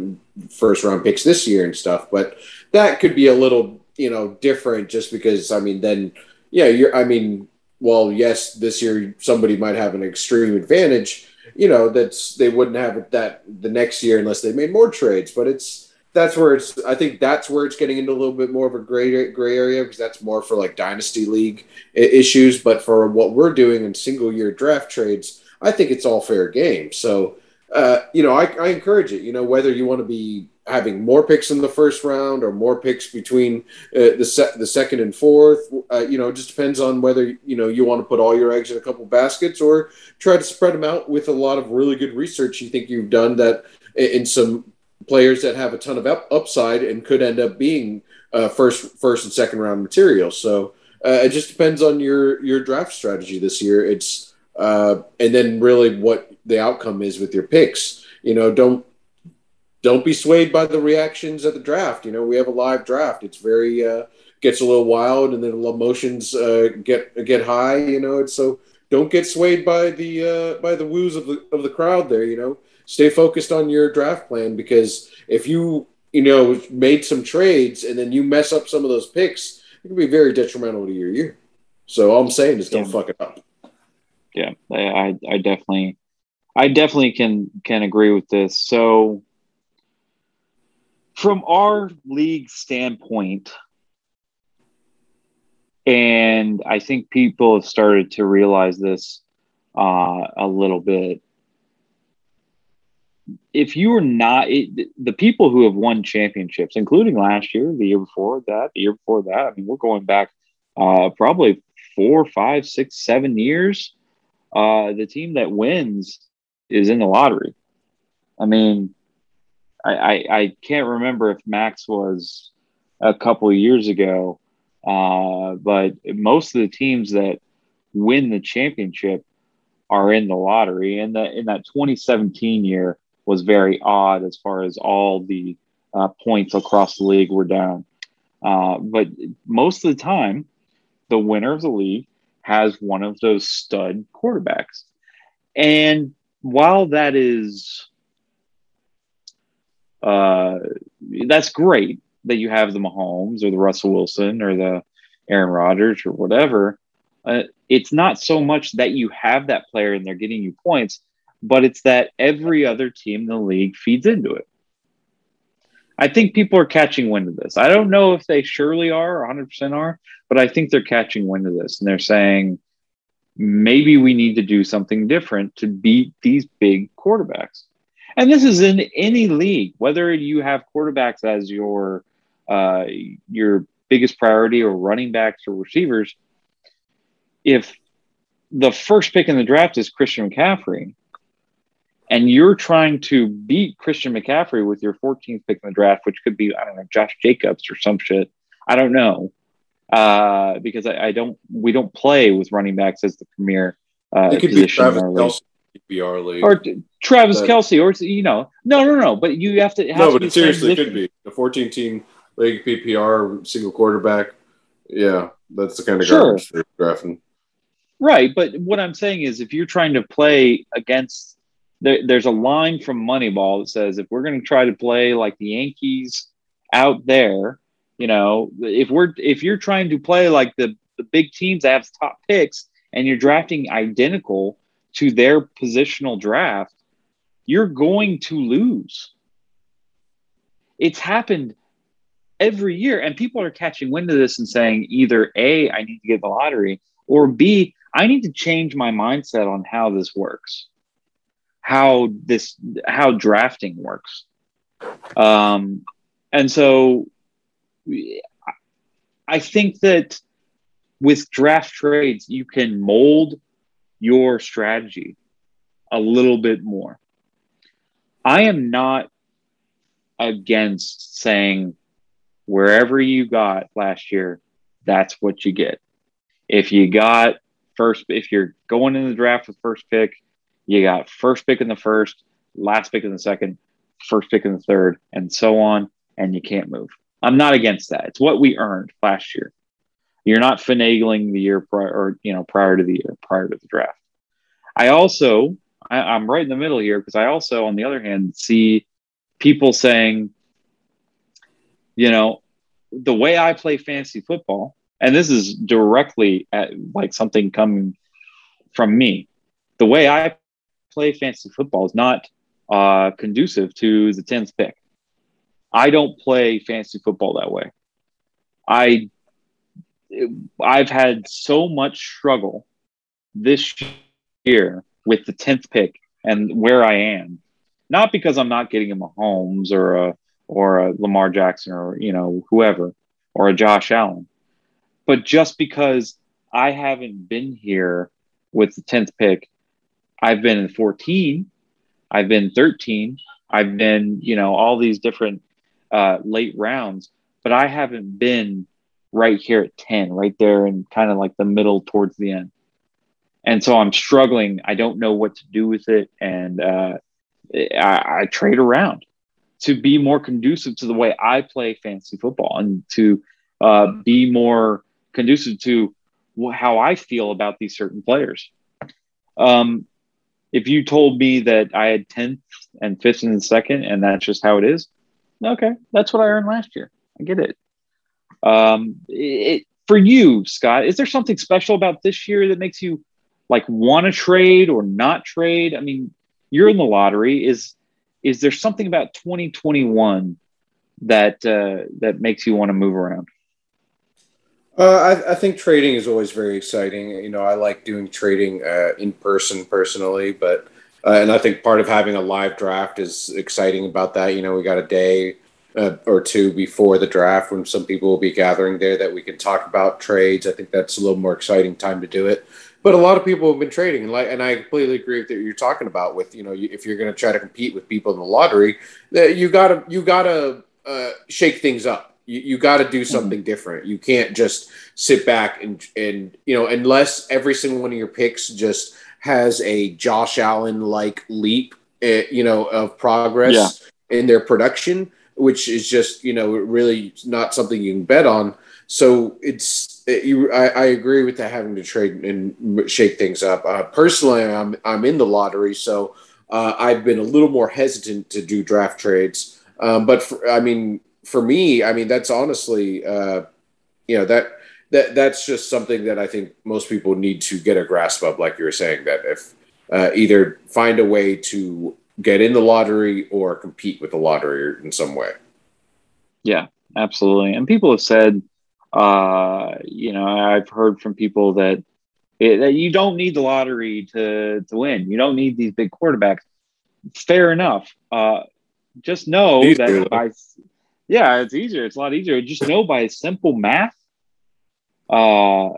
first round picks this year and stuff. But that could be a little, you know, different just because I mean, then yeah, you're. I mean well, yes, this year somebody might have an extreme advantage. You know, that's they wouldn't have it that the next year unless they made more trades. But it's that's where it's. I think that's where it's getting into a little bit more of a gray gray area because that's more for like dynasty league issues. But for what we're doing in single year draft trades, I think it's all fair game. So, uh, you know, I, I encourage it. You know, whether you want to be having more picks in the first round or more picks between uh, the se- the second and fourth. Uh, you know, it just depends on whether you know you want to put all your eggs in a couple baskets or try to spread them out with a lot of really good research you think you've done that in some players that have a ton of up- upside and could end up being uh, first first and second round material. So uh, it just depends on your your draft strategy this year. It's uh, and then really what the outcome is with your picks. You know, don't don't be swayed by the reactions at the draft. You know, we have a live draft. It's very uh, gets a little wild, and then emotions uh, get get high. You know, and so don't get swayed by the uh, by the woos of the of the crowd. There, you know, stay focused on your draft plan because if you you know made some trades and then you mess up some of those picks, it can be very detrimental to your year. So all I'm saying is don't yeah. fuck it up. Yeah, I I definitely I definitely can can agree with this. So from our league standpoint, and I think people have started to realize this uh, a little bit. If you are not it, the people who have won championships, including last year, the year before that, the year before that, I mean, we're going back uh, probably four, five, six, seven years. Uh, the team that wins is in the lottery. I mean, I, I, can't remember if Max was a couple years ago, uh, but most of the teams that win the championship are in the lottery. And that in that 2017 year was very odd as far as all the uh, points across the league were down. Uh, but most of the time, the winner of the league has one of those stud quarterbacks. And while that is uh, that's great that you have the Mahomes or the Russell Wilson or the Aaron Rodgers or whatever. Uh, it's not so much that you have that player and they're getting you points, but it's that every other team in the league feeds into it. I think people are catching wind of this. I don't know if they surely are, 100% are, but I think they're catching wind of this and they're saying maybe we need to do something different to beat these big quarterbacks. And this is in any league, whether you have quarterbacks as your uh, your biggest priority or running backs or receivers. If the first pick in the draft is Christian McCaffrey, and you're trying to beat Christian McCaffrey with your 14th pick in the draft, which could be I don't know Josh Jacobs or some shit. I don't know uh, because I, I, don't we don't play with running backs as the premier uh, it could be Travis Kelce PPR league or Travis that, Kelce or you know no no no but you have to have no to but it seriously could be. A 14 team league PPR single quarterback yeah that's the kind of sure. garbage drafting. Right but what I'm saying is if you're trying to play against there, there's a line from Moneyball that says if we're going to try to play like the Yankees out there you know, if we're if you're trying to play like the the big teams that have top picks and you're drafting identical to their positional draft, you're going to lose. It's happened every year, and people are catching wind of this and saying either A, I need to get the lottery, or B, I need to change my mindset on how this works, how this how drafting works. Um, and so I think that with draft trades, you can mold your strategy a little bit more. I am not against saying wherever you got last year, that's what you get. If you got first, if you're going in the draft with first pick, you got first pick in the first, last pick in the second, first pick in the third, and so on, and you can't move. I'm not against that. It's what we earned last year. You're not finagling the year prior, or you know, prior to the year, prior to the draft. I also, I, I'm right in the middle here because I also, on the other hand, see people saying, you know, the way I play fantasy football, and this is directly at like something coming from me. The way I play fantasy football is not uh, conducive to the 10th pick. I don't play fantasy football that way. I I've had so much struggle this year with the 10th pick and where I am. Not because I'm not getting a Mahomes or a or a Lamar Jackson or you know whoever or a Josh Allen, but just because I haven't been here with the 10th pick. I've been in 14, I've been 13, I've been, you know, all these different uh, late rounds, but I haven't been right here at 10, right there and kind of like the middle towards the end. And so I'm struggling. I don't know what to do with it. And uh, I, I trade around to be more conducive to the way I play fantasy football and to uh, be more conducive to how I feel about these certain players. Um, if you told me that I had 10th and 5th and 2nd, and that's just how it is, Okay, that's what I earned last year. I get it. Um, it for you, Scott, is there something special about this year that makes you like want to trade or not trade? I mean, you're in the lottery. Is is there something about 2021 that uh, that makes you want to move around? Uh, I, I, think trading is always very exciting. You know, I like doing trading uh, in person personally, but uh, and I think part of having a live draft is exciting about that. You know, we got a day uh, or two before the draft when some people will be gathering there that we can talk about trades. I think that's a little more exciting time to do it. But a lot of people have been trading, and like, and I completely agree with what you're talking about. With you know, if you're going to try to compete with people in the lottery, that you gotta you gotta uh, shake things up. You, you got to do mm-hmm. something mm-hmm. different. You can't just sit back and and you know unless every single one of your picks just has a Josh Allen like leap, uh, you know, of progress yeah. in their production, which is just you know really not something you can bet on. So it's you. I, I, agree with that having to trade and shake things up. Uh, personally, I'm I'm in the lottery, so uh, I've been a little more hesitant to do draft trades. Um, but for, I mean, for me, I mean that's honestly, uh, you know that that that's just something that I think most people need to get a grasp of. Like you were saying, that if uh, either find a way to get in the lottery or compete with the lottery in some way. Yeah, absolutely. And people have said, uh, you know, I've heard from people that, it, that you don't need the lottery to to win. You don't need these big quarterbacks. Fair enough. Uh, just know Easier, that by yeah, it's easier. It's a lot easier. Just know by simple math, uh,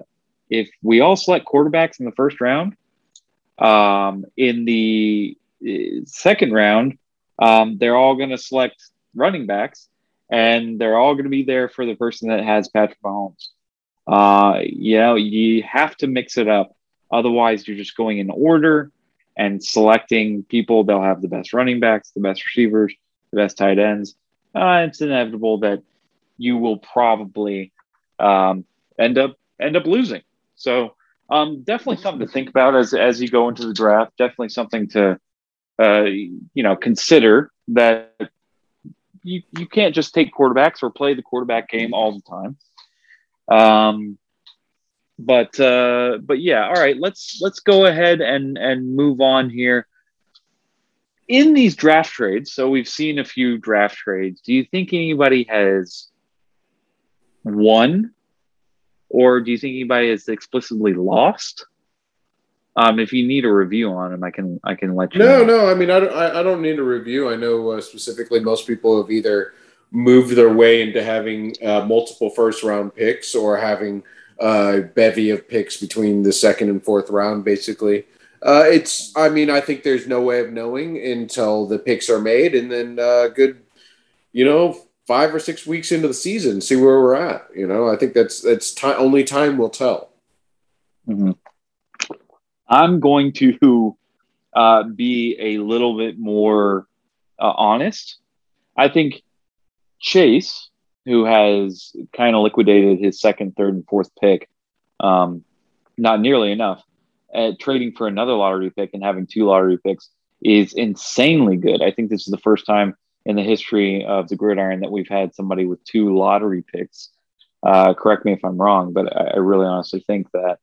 if we all select quarterbacks in the first round, um, in the uh, second round, um, they're all going to select running backs, and they're all going to be there for the person that has Patrick Mahomes. Uh, you know, you have to mix it up. Otherwise, you're just going in order and selecting people. They'll have the best running backs, the best receivers, the best tight ends. Uh, it's inevitable that you will probably um, end up end up losing. So um, definitely something to think about as as you go into the draft. Definitely something to uh, you know consider that you you can't just take quarterbacks or play the quarterback game all the time. Um, but uh, but yeah, all right. Let's let's go ahead and and move on here. In these draft trades, so we've seen a few draft trades. Do you think anybody has won, or do you think anybody has explicitly lost? Um, if you need a review on them, I can I can let you. No, know. no. I mean, I don't. I, I don't need a review. I know uh, specifically most people have either moved their way into having uh, multiple first round picks or having a bevy of picks between the second and fourth round. Basically, uh, it's. I mean, I think there's no way of knowing until the picks are made, and then uh, good, you know, five or six weeks into the season, see where we're at. You know, I think that's that's time. Only time will tell. Mhm. I'm going to uh, be a little bit more uh, honest. I think Chase, who has kind of liquidated his second, third, and fourth pick, um, not nearly enough, at trading for another lottery pick and having two lottery picks is insanely good. I think this is the first time in the history of the gridiron that we've had somebody with two lottery picks. Uh, correct me if I'm wrong, but I, I really honestly think that.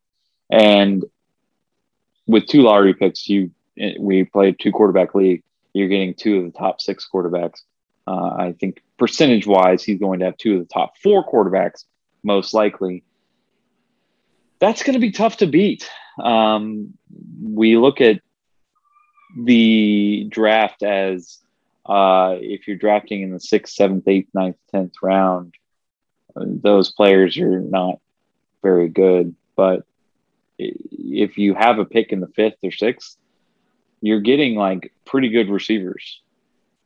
And with two lottery picks, you we played two quarterback league. You're getting two of the top six quarterbacks. Uh, I think percentage wise, he's going to have two of the top four quarterbacks most likely. That's going to be tough to beat. Um, we look at the draft as uh, if you're drafting in the sixth, seventh, eighth, ninth, tenth round, uh, those players are not very good. But if you have a pick in the fifth or sixth, you're getting like pretty good receivers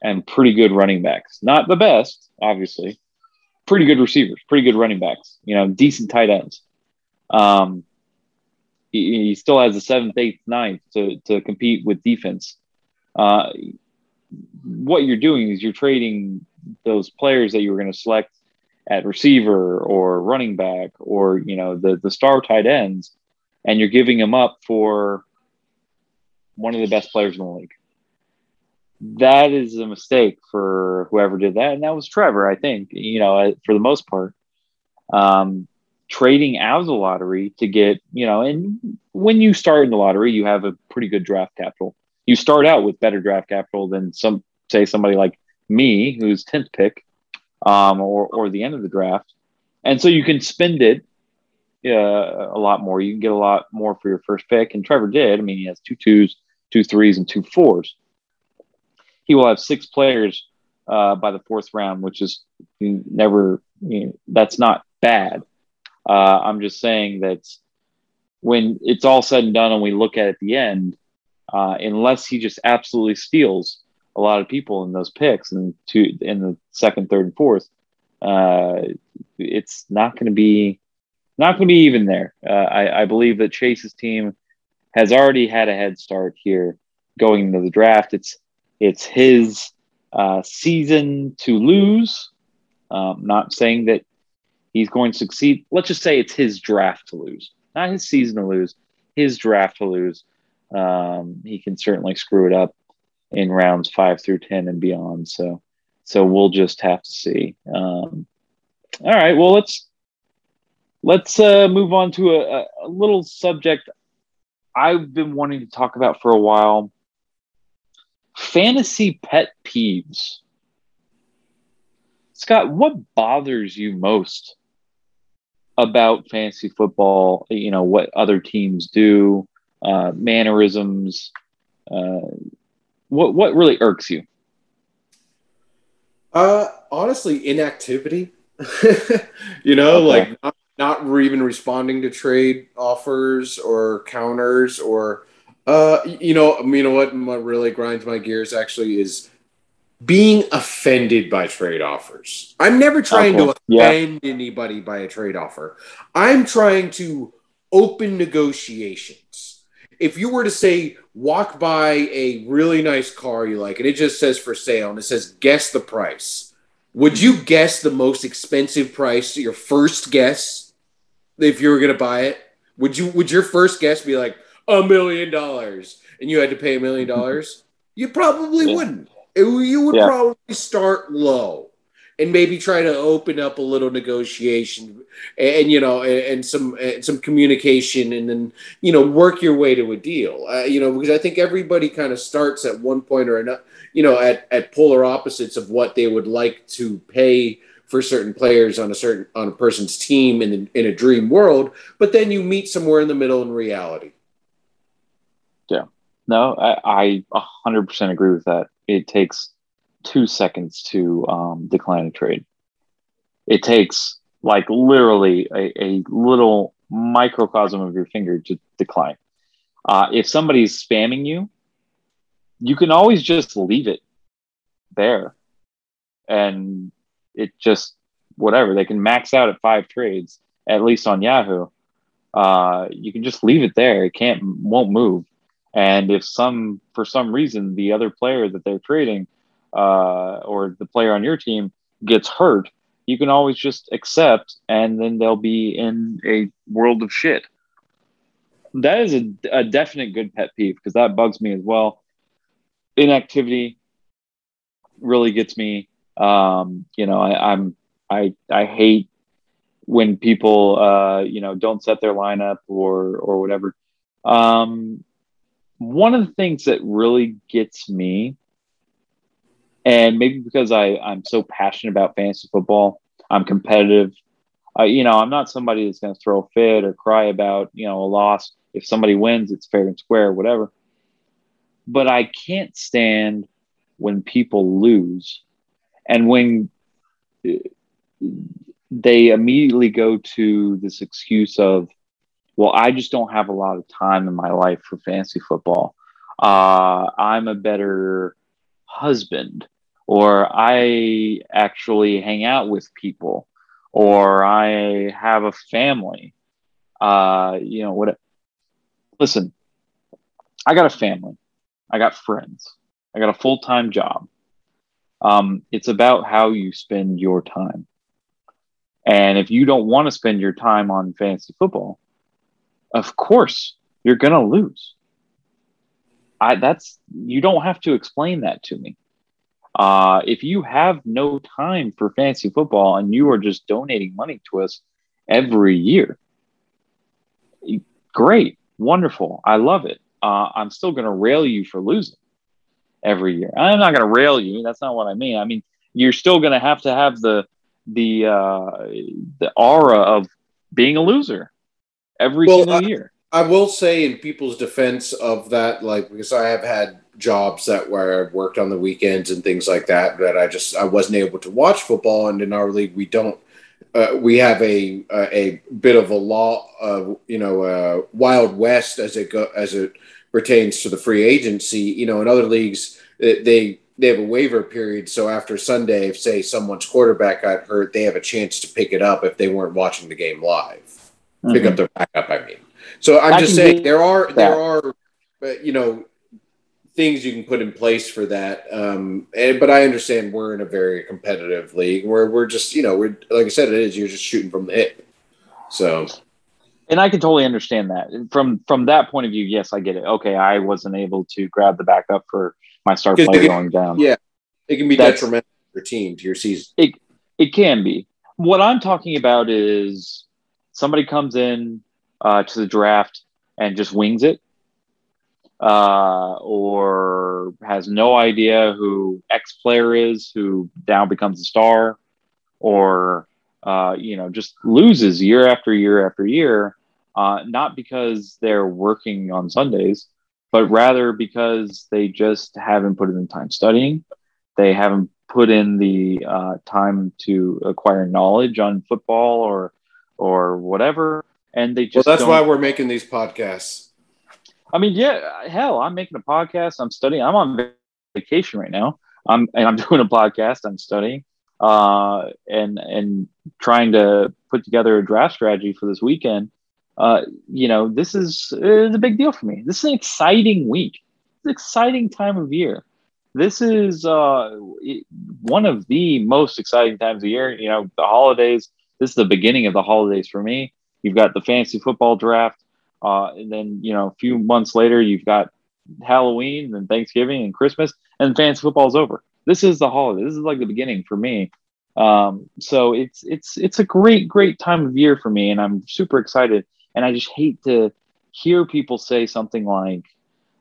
and pretty good running backs. Not the best, obviously. Pretty good receivers, pretty good running backs. You know, decent tight ends. Um, he, he still has a seventh, eighth, ninth to to compete with defense. Uh, what you're doing is you're trading those players that you were going to select at receiver or running back or you know the the star tight ends and you're giving them up for one of the best players in the league. That is a mistake for whoever did that, and that was Trevor, I think. You know, for the most part, um, trading out of the lottery to get you know, and when you start in the lottery, you have a pretty good draft capital. You start out with better draft capital than some, say, somebody like me, who's tenth pick, um, or or the end of the draft, and so you can spend it uh, a lot more. You can get a lot more for your first pick. And Trevor did. I mean, he has two twos, two threes, and two fours. He will have six players uh, by the fourth round, which is never, you know, that's not bad. Uh, I'm just saying that when it's all said and done and we look at it at the end, uh, unless he just absolutely steals a lot of people in those picks and two in the second, third, and fourth, uh, it's not going to be not going to be even there. Uh, I, I, believe that Chase's team has already had a head start here going into the draft. It's it's his uh, season to lose. Um, not saying that he's going to succeed. Let's just say it's his draft to lose, not his season to lose. His draft to lose. Um, he can certainly screw it up in rounds five through ten and beyond. So, so we'll just have to see. Um, all right. Well, let's Let's uh, move on to a, a, little subject I've been wanting to talk about for a while fantasy pet peeves. Scott, what bothers you most about fantasy football? You know, what other teams do, uh, mannerisms. Uh, what what really irks you? Uh, honestly, inactivity. you know, Okay. like not, not even responding to trade offers or counters or, uh, you know, you know what? What really grinds my gears actually is being offended by trade offers. I'm never trying to Okay. Yeah. offend anybody by a trade offer. I'm trying to open negotiations. If you were to say, walk by a really nice car you like, and it just says for sale, and it says guess the price, would you guess the most expensive price? Your first guess, if you were going to buy it, would you? Would your first guess be like a million dollars, and you had to pay a million dollars? You probably Yeah. wouldn't. It- you would Yeah. probably start low and maybe try to open up a little negotiation and, and, you know and, and some and some communication and then you know work your way to a deal uh, you know because i think everybody kind of starts at one point or another you know at, at polar opposites of what they would like to pay for certain players on a certain on a person's team in in a dream world but then you meet somewhere in the middle in reality Yeah, No, I, I 100% agree with that. It takes two seconds to um, decline a trade. It takes like literally a, a little microcosm of your finger to decline. Uh, if somebody's spamming you, you can always just leave it there and it just whatever they can max out at five trades at least on yahoo uh, you can just leave it there it can't won't move and if some, for some reason, the other player that they're trading uh, or the player on your team gets hurt, you can always just accept, and then they'll be in a world of shit. That is a, a definite good pet peeve because that bugs me as well. Inactivity really gets me. Um, you know, I, I'm I I hate when people uh, you know don't set their lineup or or whatever. Um, one of the things that really gets me, and maybe because I, I'm so passionate about fantasy football, I'm competitive. Uh, you know, I'm not somebody that's going to throw a fit or cry about, you know, a loss. If somebody wins, it's fair and square, whatever. But I can't stand when people lose and when uh, they immediately go to this excuse of, well, I just don't have a lot of time in my life for fantasy football. Uh, I'm a better husband, or I actually hang out with people, or I have a family. Uh, you know what? Listen, I got a family, I got friends, I got a full time job. Um, it's about how you spend your time. And if you don't want to spend your time on fantasy football, of course you're going to lose. I that's you don't have to explain that to me. Uh, if you have no time for fantasy football and you are just donating money to us every year, great, wonderful, I love it. Uh, I'm still going to rail you for losing every year. I'm not going to rail you. That's not what I mean. I mean you're still going to have to have the the uh, the aura of being a loser every Well, single I- year. I will say in people's defense of that, like because I have had jobs that where I've worked on the weekends and things like that, that I just I wasn't able to watch football, and in our league we don't. Uh, we have a, a a bit of a law, uh, you know, uh, wild west as it go as it pertains to the free agency. You know, in other leagues they they have a waiver period, so after Sunday, if say someone's quarterback got hurt, they have a chance to pick it up if they weren't watching the game live pick Mhm. up their backup. I mean, so I'm I just saying there are that. there are, you know, things you can put in place for that. Um, and, but I understand we're in a very competitive league where we're just, you know, we're like I said, it is you're just shooting from the hip. So and I can totally understand that from from that point of view. Yes, I get it. Okay, I wasn't able to grab the backup for my star player you- going down. yeah. it can be That's- detrimental to your team to your season. It can be. What I'm talking about is somebody comes in uh, to the draft and just wings it, uh, or has no idea who X player is, who now becomes a star, or uh, you know just loses year after year after year, uh, not because they're working on Sundays, but rather because they just haven't put in the time studying, they haven't put in the uh, time to acquire knowledge on football or or whatever, and they just. Well, that's don't- why we're making these podcasts. I mean, yeah, hell, I'm making a podcast. I'm studying. I'm on vacation right now. I'm and I'm doing a podcast. I'm studying, uh, and and trying to put together a draft strategy for this weekend. Uh, you know, this is is a big deal for me. This is an exciting week. It's an exciting time of year. This is uh, one of the most exciting times of year. You know, the holidays. This is the beginning of the holidays for me. You've got the fantasy football draft. Uh, and then, you know, a few months later, you've got Halloween and Thanksgiving and Christmas, and fantasy football's over. This is the holiday. This is like the beginning for me. Um, so it's it's it's a great great time of year for me, and I'm super excited. And I just hate to hear people say something like,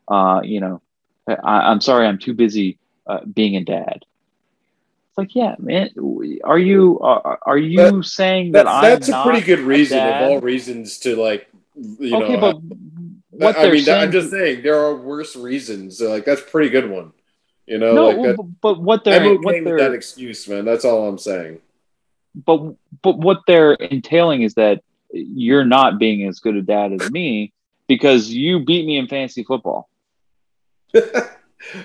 uh, you know, I, I'm sorry, I'm too busy uh, being a dad. It's like, yeah, man, are you are, are you saying that, That, I'm that's a pretty good reason of all reasons to like, you okay, know. but what I they're mean, saying, I'm just saying there are worse reasons. Like that's a pretty good one. You know, no, like that, but what I'm they're okay what with they're that excuse, man. That's all I'm saying. but but what they're entailing is that you're not being as good a dad as me because you beat me in fantasy football.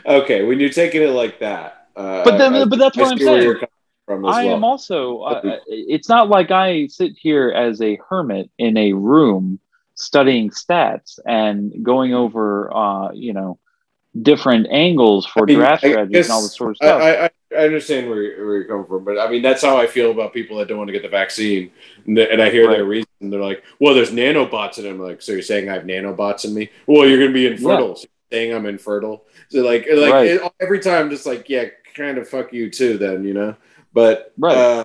okay, when you're taking it like that, uh, But then- I- but that's I what I'm see where saying. you're From as I well. am also. Uh, it's not like I sit here as a hermit in a room studying stats and going over, uh, you know, different angles for I mean, draft I strategies and all this sort of I, stuff. I, understand where, you're- where you're coming from, but I mean that's how I feel about people that don't want to get the vaccine, and, the- and I hear their reason. They're like, "Well, there's nanobots in it." I'm like, "So you're saying I have nanobots in me? Well, you're gonna be infertile. So you're saying I'm infertile? So like, like Right. it, every time, just like, yeah, kind of fuck you too, then you know." But Right. uh,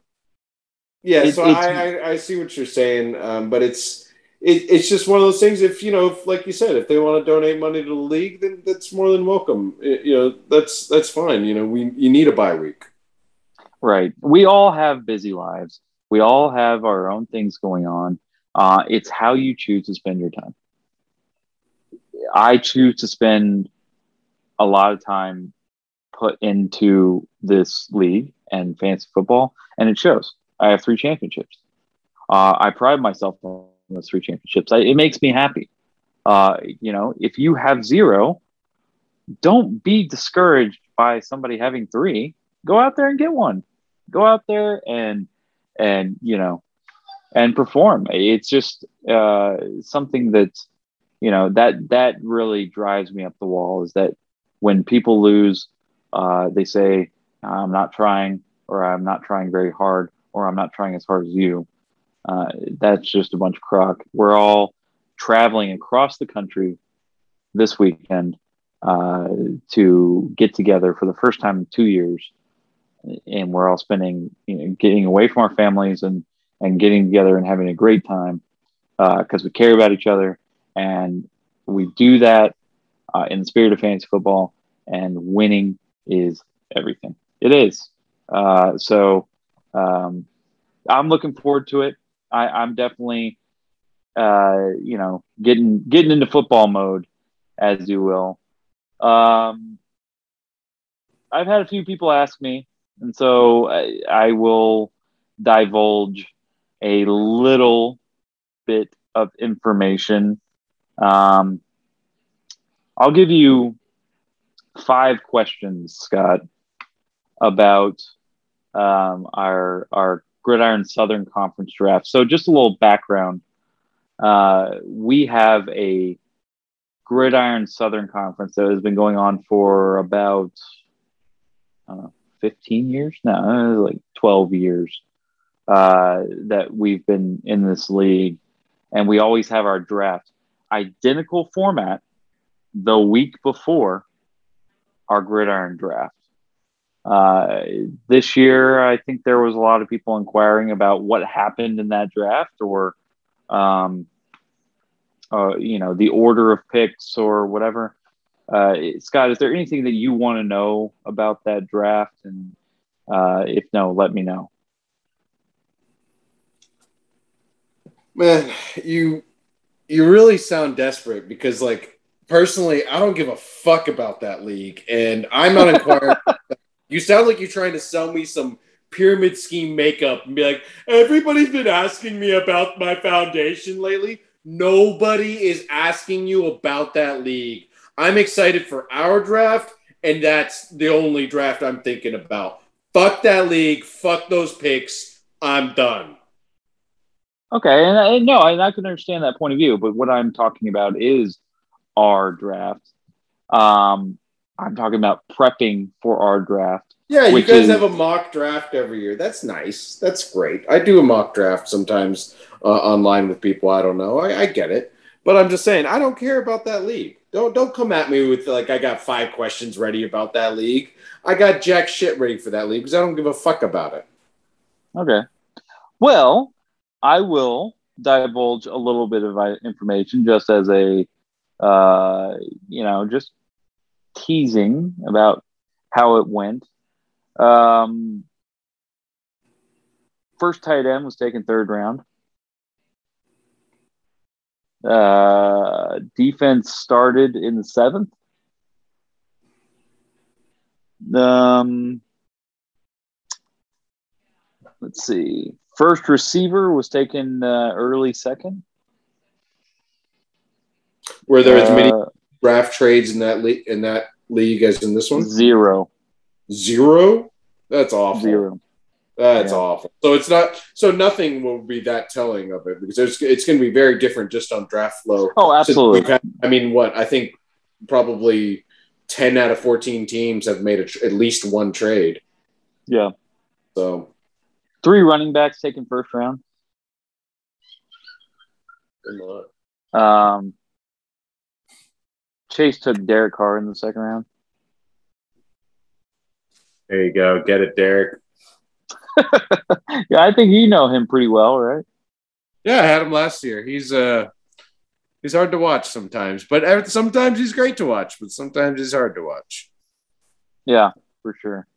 yeah, It- so I, I I see what you're saying, um, but it's. It, it's just one of those things. If you know, if, like you said, if they want to donate money to the league, then that's more than welcome. It- you know, that's that's fine. You know, we you need a bye week. Right. We all have busy lives. We all have our own things going on. Uh, it's how you choose to spend your time. I choose to spend a lot of time put into this league and fantasy football, and it shows. I have three championships. Uh, I pride myself on those three championships. I, it makes me happy. Uh, you know, if you have zero, don't be discouraged by somebody having three. Go out there and get one. Go out there and and you know and perform. It's just uh, something that you know that that really drives me up the wall. Is that when people lose, uh, they say I'm not trying, or I'm not trying very hard, or I'm not trying as hard as you. Uh, that's just a bunch of crock. We're all traveling across the country this weekend uh, to get together for the first time in two years, and we're all spending, you know, getting away from our families and and getting together and having a great time because we care about each other, and we do that uh, in the spirit of fantasy football. And winning is everything. It is. Uh, so um, I'm looking forward to it. I, I'm definitely, uh, you know, getting getting into football mode, as you will. Um, I've had a few people ask me, and so I, I will divulge a little bit of information. Um, I'll give you five questions, Scott, about um, our our Gridiron Southern Conference draft. So, just a little background. Uh, we have a Gridiron Southern Conference that has been going on for about know, 15 years now, like 12 years uh, that we've been in this league. And we always have our draft identical format the week before our Gridiron draft. Uh, this year, I think there was a lot of people inquiring about what happened in that draft or, um, uh, you know, the order of picks or whatever. Uh, Scott, is there anything that you want to know about that draft? And uh, if no, let me know. Man, you you really sound desperate because like personally, I don't give a fuck about that league, and I'm not inquiring. you sound like you're trying to sell me some pyramid scheme makeup and be like, everybody's been asking me about my foundation lately. Nobody is asking you about that league. I'm excited for our draft, and that's the only draft I'm thinking about. Fuck that league. Fuck those picks. I'm done. Okay, and I, no, and I can understand that point of view, but what I'm talking about is our draft. Um, I'm talking about prepping for our draft. Yeah, you guys is- have a mock draft every year. That's nice. That's great. I do a mock draft sometimes uh, online with people I don't know. I, I get it, but I'm just saying I don't care about that league. Don't don't come at me with like I got five questions ready about that league. I got jack shit ready for that league because I don't give a fuck about it. Okay. Well, I will divulge a little bit of uh, information just as a, uh, you know, just teasing about how it went. Um, first tight end was taken third round. Uh, defense started in the seventh. Um, let's see. First receiver was taken uh, early second. Were there as many Uh, draft trades in that league in that league as in this one? zero, Zero. That's awful. zero. That's Yeah. awful. So it's not. So nothing will be that telling of it because it's, it's going to be very different just on draft flow. Oh, absolutely. had- I mean, what I think probably ten out of fourteen teams have made a tr- at least one trade. Yeah. So Three running backs taken first round. Um, Chase took Derek Carr in the second round. there you go. Get it, Derek. Yeah, I think you know him pretty well, right? Yeah, I had him last year. He's uh he's hard to watch sometimes, but sometimes he's great to watch, but sometimes he's hard to watch. Yeah, for sure.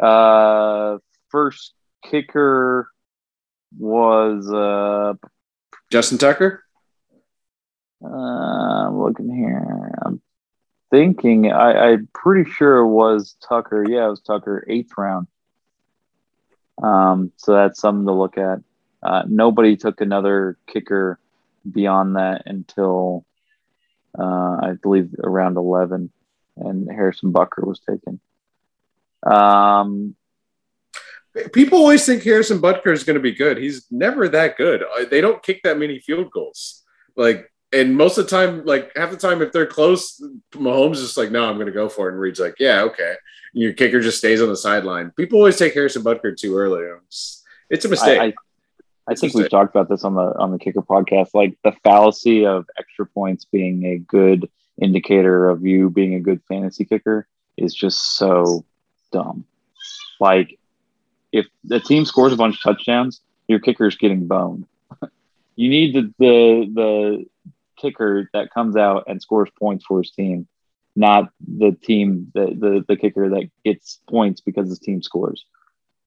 Uh, first kicker was uh, Justin Tucker. Uh I'm looking here. I'm thinking I, I'm pretty sure it was Tucker. Yeah, it was Tucker, eighth round. Um, so that's something to look at. Uh, nobody took another kicker beyond that until uh, I believe around eleven, and Harrison Butker was taken. Um, People always think Harrison Butker is going to be good. He's never that good. Uh, They don't kick that many field goals. Like, and most of the time, like half the time, if they're close, Mahomes is just like, "No, I'm going to go for it." And Reid's like, "Yeah, okay." And your kicker just stays on the sideline. People always take Harrison Butker too early. It's, it's a mistake. I, I, I think we've talked about this on the on the kicker podcast, like the fallacy of extra points being a good indicator of you being a good fantasy kicker is just so dumb. Like if the team scores a bunch of touchdowns, your kicker's getting boned. you need the, the the kicker that comes out and scores points for his team, not the team the the, the kicker that gets points because his team scores.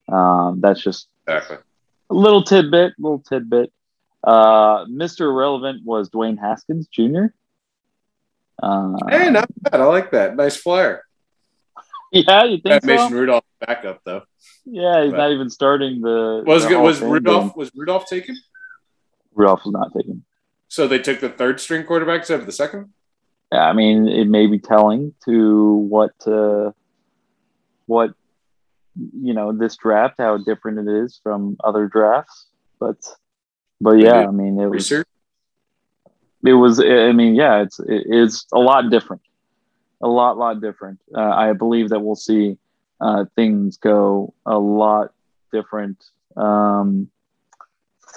Um, that's just exactly. a little tidbit, little tidbit. Uh, Mr. Irrelevant was Dwayne Haskins Jr. Uh, Hey, not bad. I like that. Nice flyer. yeah, you think That Mason so? Rudolph backup though. Yeah, he's But- not even starting the. Was the Was Rudolph game. was Rudolph taken? Rudolph was not taken. So they took the third string quarterback instead of the second. Yeah, I mean, it may be telling to what uh, what you know this draft, how different it is from other drafts. But but yeah, I mean, it was Research. it was i mean yeah it's it's a lot different a lot lot different uh, i believe that we'll see uh, things go a lot different um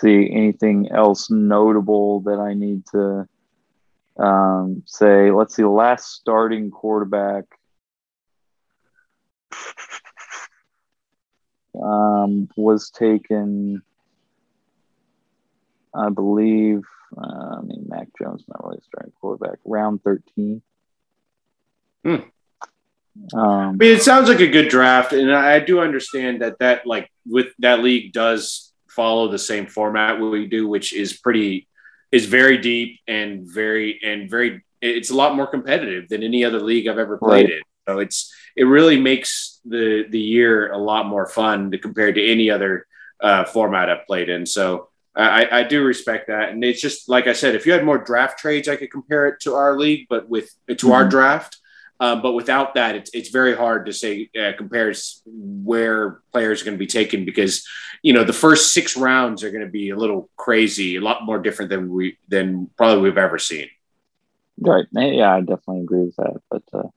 see anything else notable that i need to um say let's see last starting quarterback um was taken I believe, uh, I mean, Mac Jones not really starting quarterback. Round thirteen. Hmm. Um, I mean, it sounds like a good draft, and I I do understand that that like with that league does follow the same format we do, which is pretty is very deep and very and very it's a lot more competitive than any other league I've ever played Right. in. So it's it really makes the the year a lot more fun to compared to any other uh, format I've played in. So I, I do respect that, and it's just like I said, if you had more draft trades, I could compare it to our league, but with to our Mhm. draft. Um, but without that, it's it's very hard to say uh, compares where players are going to be taken because you know the first six rounds are going to be a little crazy, a lot more different than we than probably we've ever seen. Right. Yeah, I definitely agree with that. But uh,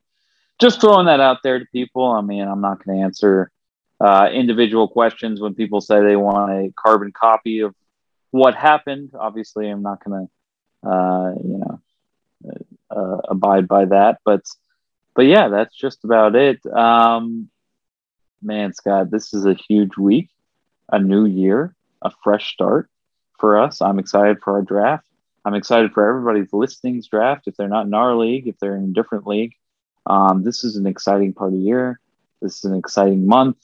just throwing that out there to people. I mean, I'm not going to answer uh, individual questions when people say they want a carbon copy of what happened. Obviously, I'm not going to, uh, you know, uh, abide by that. But, but yeah, that's just about it. Um, man, Scott, this is a huge week, a new year, a fresh start for us. I'm excited for our draft. I'm excited for everybody's listings draft. If they're not in our league, if they're in a different league, um, this is an exciting part of the year. This is an exciting month.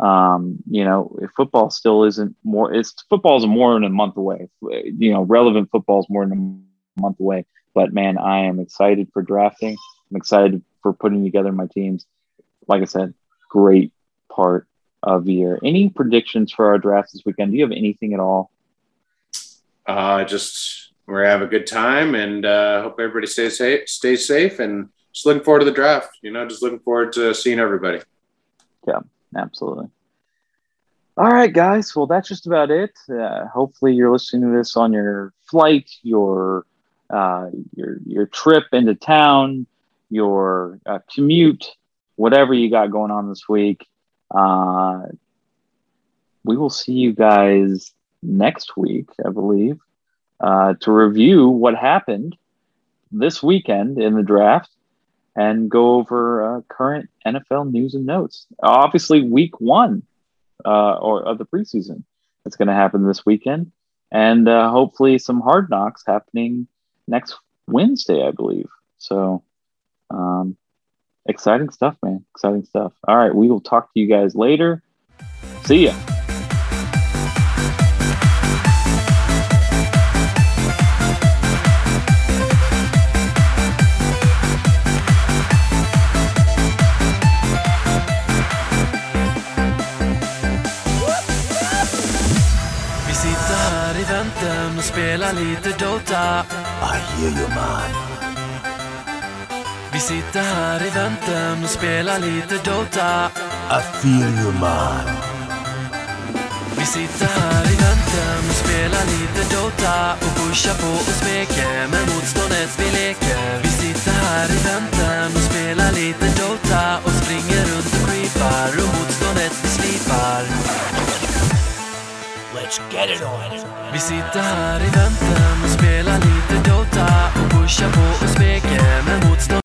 Um, you know, football still isn't more, it's football's more than a month away. You know, relevant football's more than a month away. But man, I am excited for drafting. I'm excited for putting together my teams. Like I said, great part of the year. Any predictions for our draft this weekend? Do you have anything at all? Uh, just we're gonna have a good time, and uh, hope everybody stays safe, stays safe, and just looking forward to the draft. You know, just looking forward to seeing everybody. Yeah, absolutely. All right, guys. Well, that's just about it. Uh, hopefully, you're listening to this on your flight, your uh, your your trip into town, your uh, commute, whatever you got going on this week. Uh, we will see you guys next week, I believe, uh, to review what happened this weekend in the draft and go over uh, current NFL news and notes. Obviously, week one uh, or of the preseason that's going to happen this weekend, and uh, hopefully some hard knocks happening next Wednesday, I believe. So, um, exciting stuff, man! Exciting stuff. All right, we will talk to you guys later. See ya. Vi sitter här i väntan och spelar lite Dota. I hear you, man. Vi sitter här i väntan och spelar lite Dota. I feel you, man. Vi sitter här i väntan och spelar lite Dota och pushar på och smeker med motståndet vi leker. Vi sitter här i väntan och spelar lite Dota och springer runt och creepar och motståndet vi slipar. Let's get it on. Vi sitter här i väntan och spelar lite Dota och pushar på